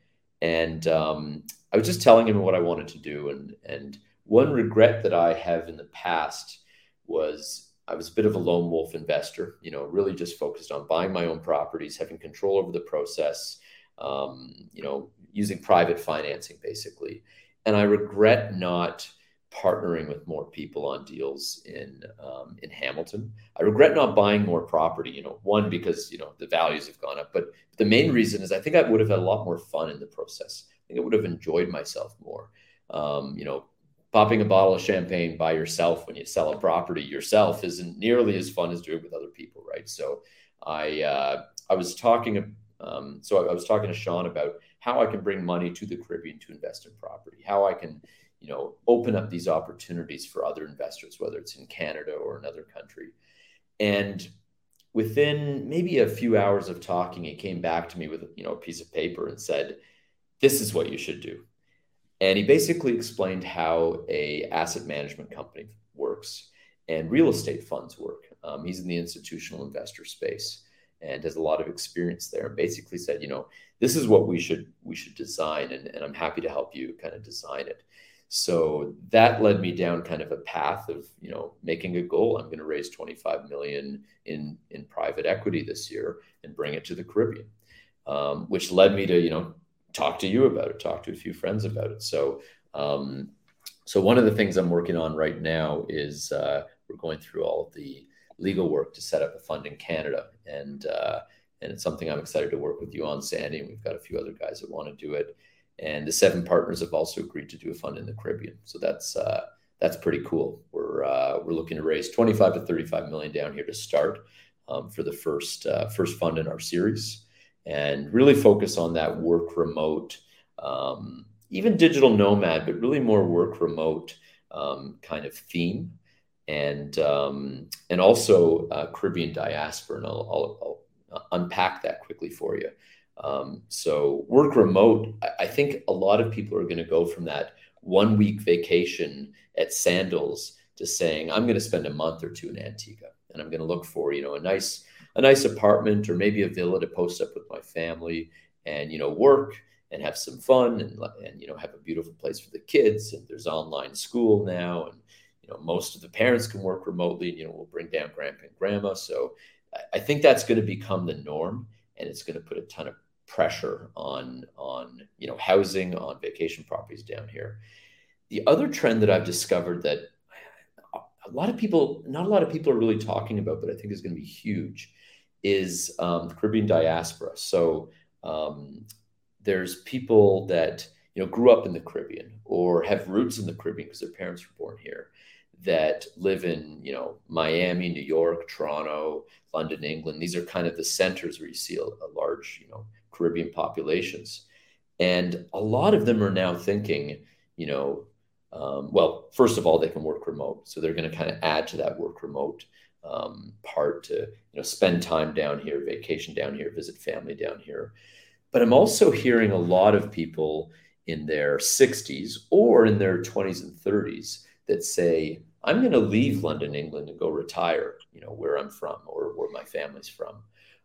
and um, I was just telling him what I wanted to do. And and one regret that I have in the past was I was a bit of a lone wolf investor. You know, really just focused on buying my own properties, having control over the process. Um, you know, using private financing basically. And I regret not partnering with more people on deals in um, in Hamilton. I regret not buying more property. You know, one because you know the values have gone up, but the main reason is I think I would have had a lot more fun in the process. I think I would have enjoyed myself more. Um, you know, popping a bottle of champagne by yourself when you sell a property yourself isn't nearly as fun as doing it with other people, right? So I uh, I was talking. Um, so I was talking to Sean about how I can bring money to the Caribbean to invest in property, how I can you know, open up these opportunities for other investors, whether it's in Canada or another country. And within maybe a few hours of talking, he came back to me with you know a piece of paper and said, "This is what you should do." And he basically explained how a asset management company works and real estate funds work. Um, he's in the institutional investor space and has a lot of experience there. And basically said, you know, this is what we should we should design, and, and I'm happy to help you kind of design it. So that led me down kind of a path of, you know, making a goal. I'm going to raise 25 million in in private equity this year and bring it to the Caribbean, um, which led me to, you know, talk to you about it, talk to a few friends about it. So, um, so one of the things I'm working on right now is uh, we're going through all of the legal work to set up a fund in Canada, and uh, and it's something I'm excited to work with you on, Sandy. And we've got a few other guys that want to do it and the seven partners have also agreed to do a fund in the Caribbean. So that's uh, that's pretty cool. We're uh, we're looking to raise 25 to 35 million down here to start um, for the first uh, first fund in our series, and really focus on that work remote, um, even digital nomad, but really more work remote um, kind of theme, and um, and also uh, Caribbean diaspora. And I'll, I'll, I'll unpack that quickly for you. Um, so work remote, I, think a lot of people are going to go from that one week vacation at Sandals to saying, I'm going to spend a month or two in Antigua and I'm going to look for, you know, a nice, a nice apartment or maybe a villa to post up with my family and, you know, work and have some fun and, and, you know, have a beautiful place for the kids. And there's online school now. And, you know, most of the parents can work remotely and, you know, we'll bring down grandpa and grandma. So I think that's going to become the norm and it's going to put a ton of pressure on on you know housing on vacation properties down here. The other trend that I've discovered that a lot of people, not a lot of people are really talking about, but I think is going to be huge, is um, the Caribbean diaspora. So um, there's people that you know grew up in the Caribbean or have roots in the Caribbean because their parents were born here that live in you know Miami, New York, Toronto, London, England. These are kind of the centers where you see a, a large you know Caribbean populations. And a lot of them are now thinking, you know, um, well, first of all, they can work remote. So they're going to kind of add to that work remote um, part to, you know, spend time down here, vacation down here, visit family down here. But I'm also hearing a lot of people in their 60s or in their 20s and 30s that say, I'm going to leave London, England and go retire, you know, where I'm from or where my family's from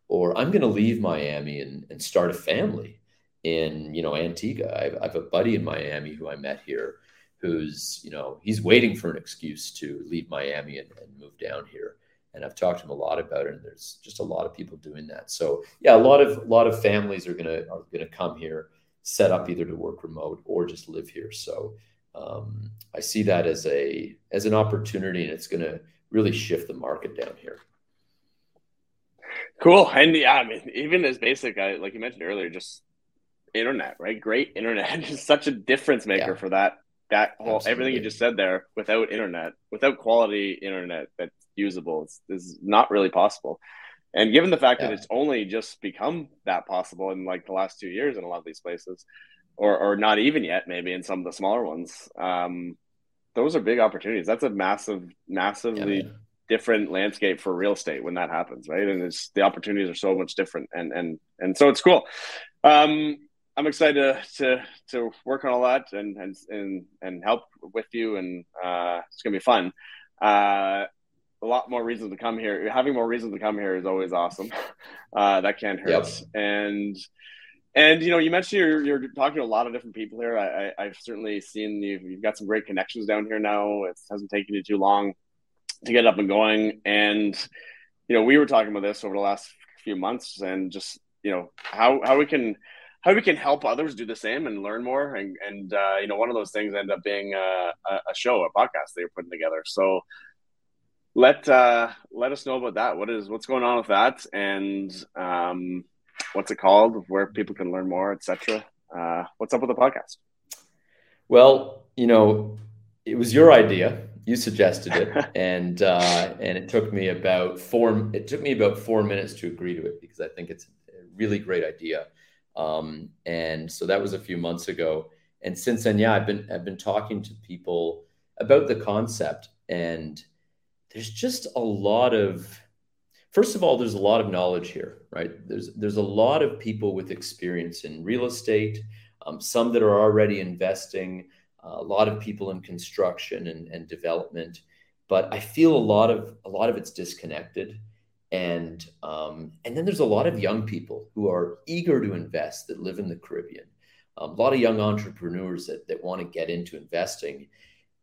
or I'm going to leave Miami and, and start a family in, you know, Antigua. I have, I have a buddy in Miami who I met here who's, you know, he's waiting for an excuse to leave Miami and, and move down here. And I've talked to him a lot about it, and there's just a lot of people doing that. So yeah, a lot of a lot of families are gonna are gonna come here, set up either to work remote or just live here. So um, I see that as a as an opportunity, and it's gonna really shift the market down here. Cool. And yeah, I mean, even as basic, I, like you mentioned earlier, just internet, right? Great internet is such a difference maker yeah. for that. That whole Absolutely. everything you just said there, without internet, without quality internet that's usable, it's, is not really possible. And given the fact yeah. that it's only just become that possible in like the last two years in a lot of these places, or or not even yet, maybe in some of the smaller ones, um, those are big opportunities. That's a massive, massively yeah, different landscape for real estate when that happens, right? And it's the opportunities are so much different, and and and so it's cool. Um, I'm excited to, to to work on all that and and and and help with you, and uh, it's gonna be fun. Uh, a lot more reasons to come here. Having more reasons to come here is always awesome. Uh, that can't hurt. Yep. And and you know, you mentioned you're, you're talking to a lot of different people here. I, I, have certainly seen you've, You've got some great connections down here now. It hasn't taken you too long to get up and going. And you know, we were talking about this over the last few months, and just you know how how we can how we can help others do the same and learn more. And and uh, you know, one of those things ended up being a, a show, a podcast they were putting together. So let uh, let us know about that. What is what's going on with that, and um, what's it called? Where people can learn more, etc. Uh, what's up with the podcast? Well, you know, it was your idea. You suggested it, and uh, and it took me about four. It took me about four minutes to agree to it because I think it's a really great idea. Um, and so that was a few months ago. And since then, yeah, I've been I've been talking to people about the concept and there's just a lot of first of all there's a lot of knowledge here right? There's there's a lot of people with experience in real estate um, some that are already investing uh, a lot of people in construction and, and development. But i feel a lot of a lot of it's disconnected. And um, and then there's a lot of young people who are eager to invest that live in the caribbean. Um, a lot of young entrepreneurs that, that want to get into investing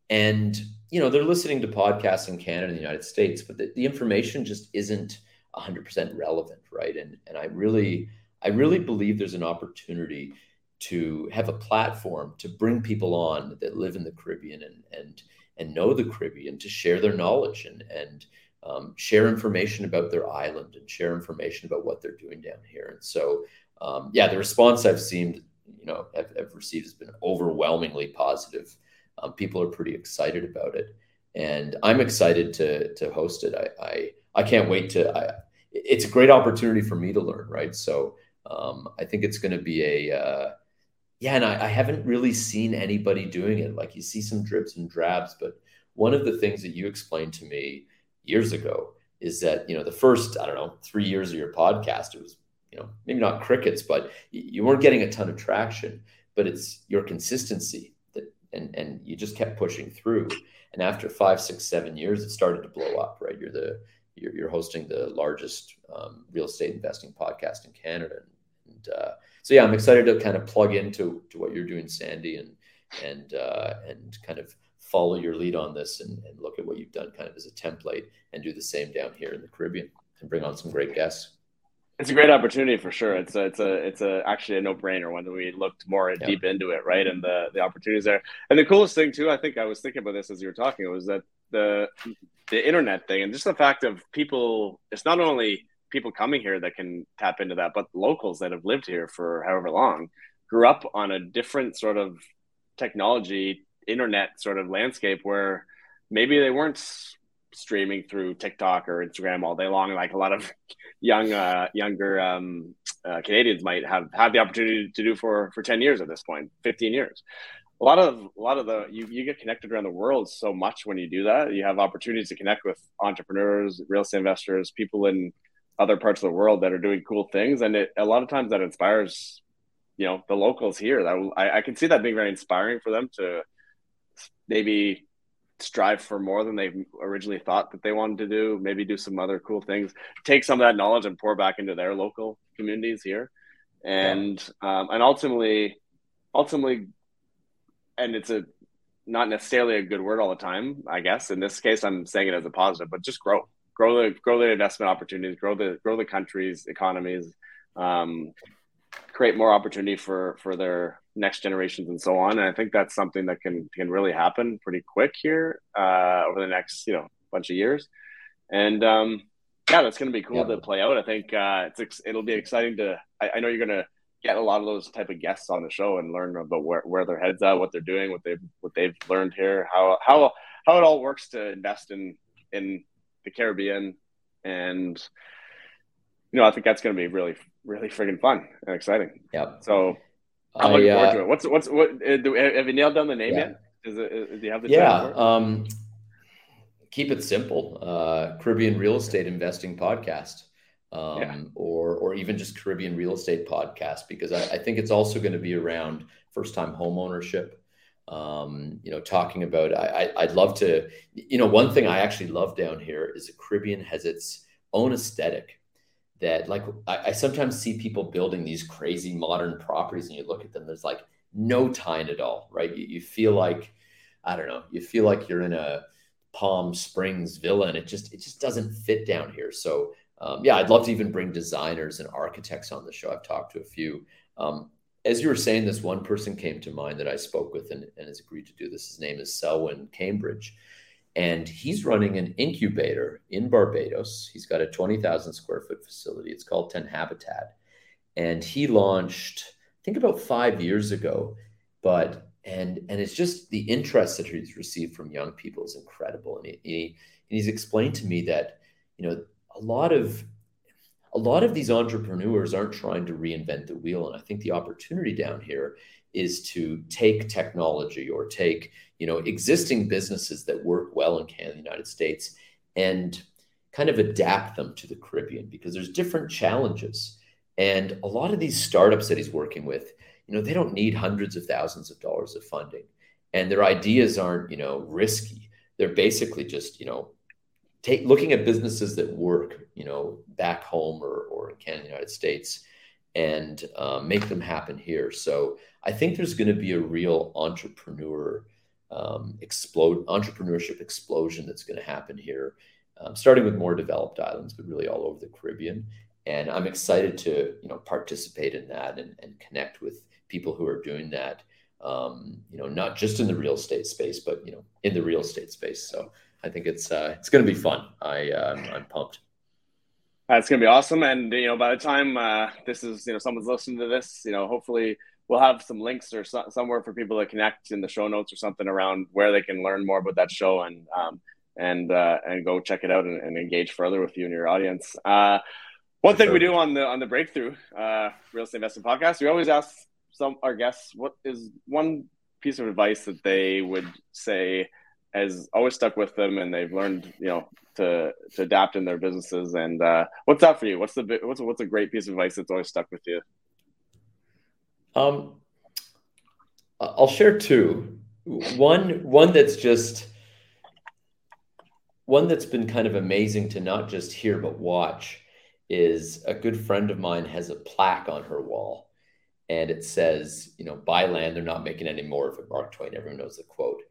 and you know they're listening to podcasts in canada and the united states but the, the information just isn't 100% relevant right? And and i really i really believe there's an opportunity to have a platform to bring people on that live in the caribbean and and and know the caribbean to share their knowledge and and um, share information about their island and share information about what they're doing down here. And so um, yeah the response i've seen you know have, have received has been overwhelmingly positive um, people are pretty excited about it, and I'm excited to to host it. I I, I can't wait to. I, it's a great opportunity for me to learn, right? So um, I think it's going to be a uh, yeah, and I, I haven't really seen anybody doing it. Like you see some drips and drabs, but one of the things that you explained to me years ago is that you know the first I don't know three years of your podcast it was you know maybe not crickets, but you weren't getting a ton of traction. But it's your consistency and and you just kept pushing through. And after five, six, seven years, it started to blow up. Right, you're the you're, you're hosting the largest um, real estate investing podcast in Canada, and uh, so yeah, I'm excited to kind of plug into to what you're doing, Sandy, and and uh, and kind of follow your lead on this and, and look at what you've done kind of as a template and do the same down here in the Caribbean and bring on some great guests. It's a great opportunity for sure. It's a, it's a, it's a actually a no brainer when we looked more yeah. deep into it, right? And the the opportunities there. And the coolest thing too, I think I was thinking about this as you were talking, was that the the internet thing and just the fact of people. It's not only people coming here that can tap into that, but locals that have lived here for however long grew up on a different sort of technology, internet sort of landscape where maybe they weren't streaming through TikTok or Instagram all day long, like a lot of young, uh, younger um, uh, Canadians might have had the opportunity to do for for ten years at this point, fifteen years. A lot of a lot of the you, you get connected around the world so much when you do that. You have opportunities to connect with entrepreneurs, real estate investors, people in other parts of the world that are doing cool things, and it a lot of times that inspires you know the locals here. That I, I can see that being very inspiring for them to maybe strive for more than they originally thought that they wanted to do maybe do some other cool things take some of that knowledge and pour back into their local communities here. And yeah. um, and ultimately ultimately and it's a not necessarily a good word all the time i guess. In this case i'm saying it as a positive but just grow. Grow the grow the investment opportunities grow the grow the country's economies um, create more opportunity for for their next generations and so on. And I think that's something that can can really happen pretty quick here uh, over the next you know bunch of years. And um, yeah, that's going to be cool yeah. to play out. I think uh, it's it'll be exciting to. I, I know you're going to get a lot of those type of guests on the show and learn about where, where their heads at, what they're doing, what they've what they've learned here, how how how it all works to invest in in the Caribbean, and you know I think that's going to be really really friggin' fun and exciting. Yeah. So I'm looking I, forward uh, to it. What's what's what? Uh, have you nailed down the name yeah. yet? Is it? Is, do you have the yeah? Um, keep it simple. Uh, Caribbean Real Estate Investing Podcast. Um, yeah. or or even just Caribbean real estate podcast because I, I think it's also going to be around first time home ownership, um, you know, talking about, I, I, would love to, you know, one thing I actually love down here is the Caribbean has its own aesthetic that like, I, I sometimes see people building these crazy modern properties and you look at them, there's like no time at all, right? You, you feel like, I don't know, you feel like you're in a Palm Springs villa and it just, it just doesn't fit down here. So um, yeah, I'd love to even bring designers and architects on the show. I've talked to a few. Um, as you were saying, this one person came to mind that I spoke with and, and has agreed to do this. His name is Selwyn Cambridge. And he's running an incubator in Barbados. He's got a 20,000 square foot facility. It's called 10 Habitat. And he launched, I think about five years ago, but and and it's just the interest that he's received from young people is incredible. And he, he and he's explained to me that, you know, a lot of a lot of these entrepreneurs aren't trying to reinvent the wheel and i think the opportunity down here is to take technology or take you know existing businesses that work well in canada the united states and kind of adapt them to the caribbean because there's different challenges. And a lot of these startups that he's working with you know they don't need hundreds of thousands of dollars of funding. And their ideas aren't you know risky. They're basically just you know take looking at businesses that work, you know, back home or, or in Canada, United States, and um, make them happen here. So I think there's going to be a real entrepreneur um, explode entrepreneurship explosion that's going to happen here, um, starting with more developed islands, but really all over the Caribbean. And I'm excited to you know participate in that and, and connect with people who are doing that. Um, you know, not just in the real estate space, but you know, in the real estate space. So I think it's uh, it's going to be fun. I uh, I'm pumped. That's going to be awesome, and you know, by the time uh, this is, you know, someone's listening to this, you know, hopefully we'll have some links or so- somewhere for people to connect in the show notes or something around where they can learn more about that show and um, and uh, and go check it out and, and, engage further with you and your audience. Uh, one thing we do on the on the breakthrough uh, real estate investment podcast, we always ask some our guests what is one piece of advice that they would say has always stuck with them, and they've learned, you know, to to adapt in their businesses. And uh, what's that for you? What's the what's what's a great piece of advice that's always stuck with you? Um, I'll share two. One one that's just one that's been kind of amazing to not just hear but watch is a good friend of mine has a plaque on her wall and it says, you know, buy land, they're not making any more of it. Mark Twain, everyone knows the quote.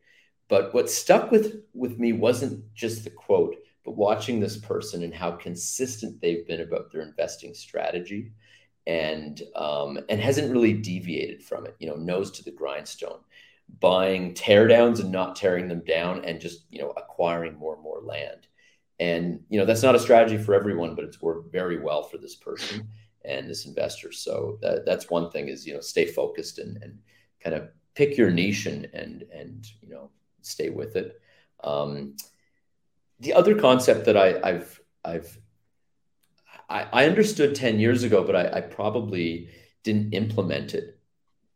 But what stuck with, with me wasn't just the quote, but watching this person and how consistent they've been about their investing strategy and um, and hasn't really deviated from it, you know, nose to the grindstone, buying teardowns and not tearing them down and just, you know, acquiring more and more land. And, you know, that's not a strategy for everyone, but it's worked very well for this person and this investor. So that, that's one thing is, you know, stay focused and, and kind of pick your niche and, and, and, you know, stay with it. Um, the other concept that I, have I've I, I, understood ten years ago, but I, I, probably didn't implement it.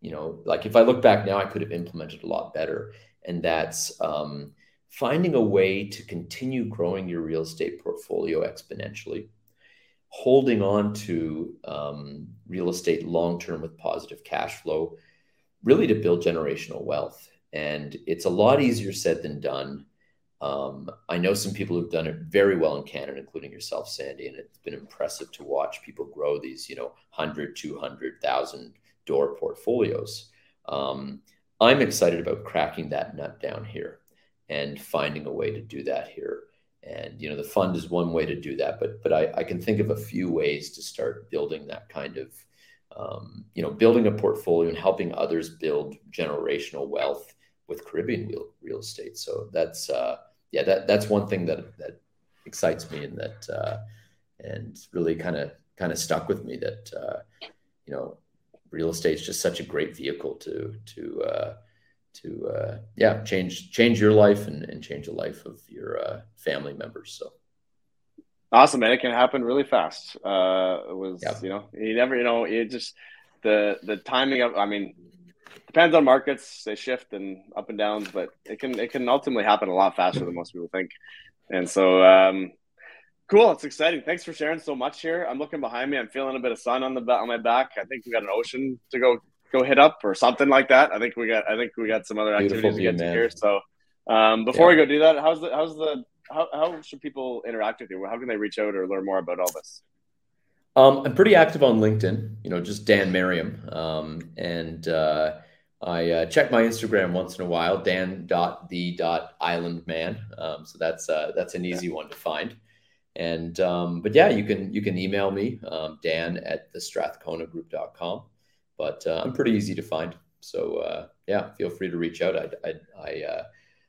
You know, like if I look back now, I could have implemented a lot better. And that's um, finding a way to continue growing your real estate portfolio exponentially, holding on to um, real estate long term with positive cash flow, really to build generational wealth and it's a lot easier said than done. Um, I know some people who've done it very well in Canada, including yourself, Sandy, and it's been impressive to watch people grow these, you know, 100, 200,000 door portfolios. Um, I'm excited about cracking that nut down here and finding a way to do that here. And you know, the fund is one way to do that, but but I, I can think of a few ways to start building that kind of um, you know, building a portfolio and helping others build generational wealth with Caribbean real, real estate. So that's uh, yeah, that that's one thing that that excites me and that uh, and really kind of kind of stuck with me that uh, you know real estate is just such a great vehicle to to uh, to uh, yeah change change your life and, and change the life of your uh, family members. So awesome, man! It can happen really fast. Uh, it was yep. you know you never you know it just the the timing of I mean depends on markets; they shift and up and downs, but it can it can ultimately happen a lot faster than most people think. And so, um, cool. It's exciting. Thanks for sharing so much here. I'm looking behind me. I'm feeling a bit of sun on the on my back. I think we got an ocean to go go hit up or something like that. I think we got I think we got some other activities to get to here. So um, before yeah. we go do that, how's the how's the how, how should people interact with you? How can they reach out or learn more about all this? Um, I'm pretty active on LinkedIn, you know, just Dan Merriam. Um, and uh, I uh, check my Instagram once in a while, dan.the.islandman. Um, so that's uh, that's an easy one to find. And um, but yeah, you can you can email me, um, Dan at the strathconagroup.com. But uh, I'm pretty easy to find. So uh, yeah, feel free to reach out. I I, I uh,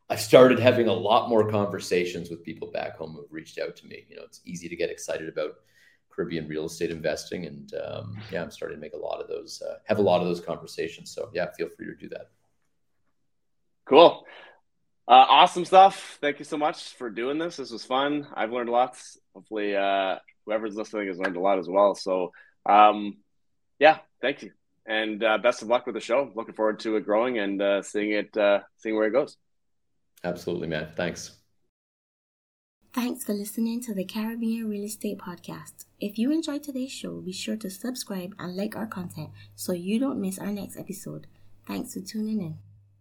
I've started having a lot more conversations with people back home who've reached out to me. You know, it's easy to get excited about Caribbean real estate investing, and um, yeah, I'm starting to make a lot of those, uh, have a lot of those conversations. So yeah, feel free to do that. Cool. Uh, awesome stuff. Thank you so much for doing this. This was fun. I've learned lots. Hopefully, uh, whoever's listening has learned a lot as well. So, um, yeah, thank you, and uh, best of luck with the show. Looking forward to it growing and uh, seeing it, uh, seeing where it goes. Absolutely, man. Thanks. Thanks for listening to the Caribbean Real Estate Podcast. If you enjoyed today's show, be sure to subscribe and like our content so you don't miss our next episode. Thanks for tuning in.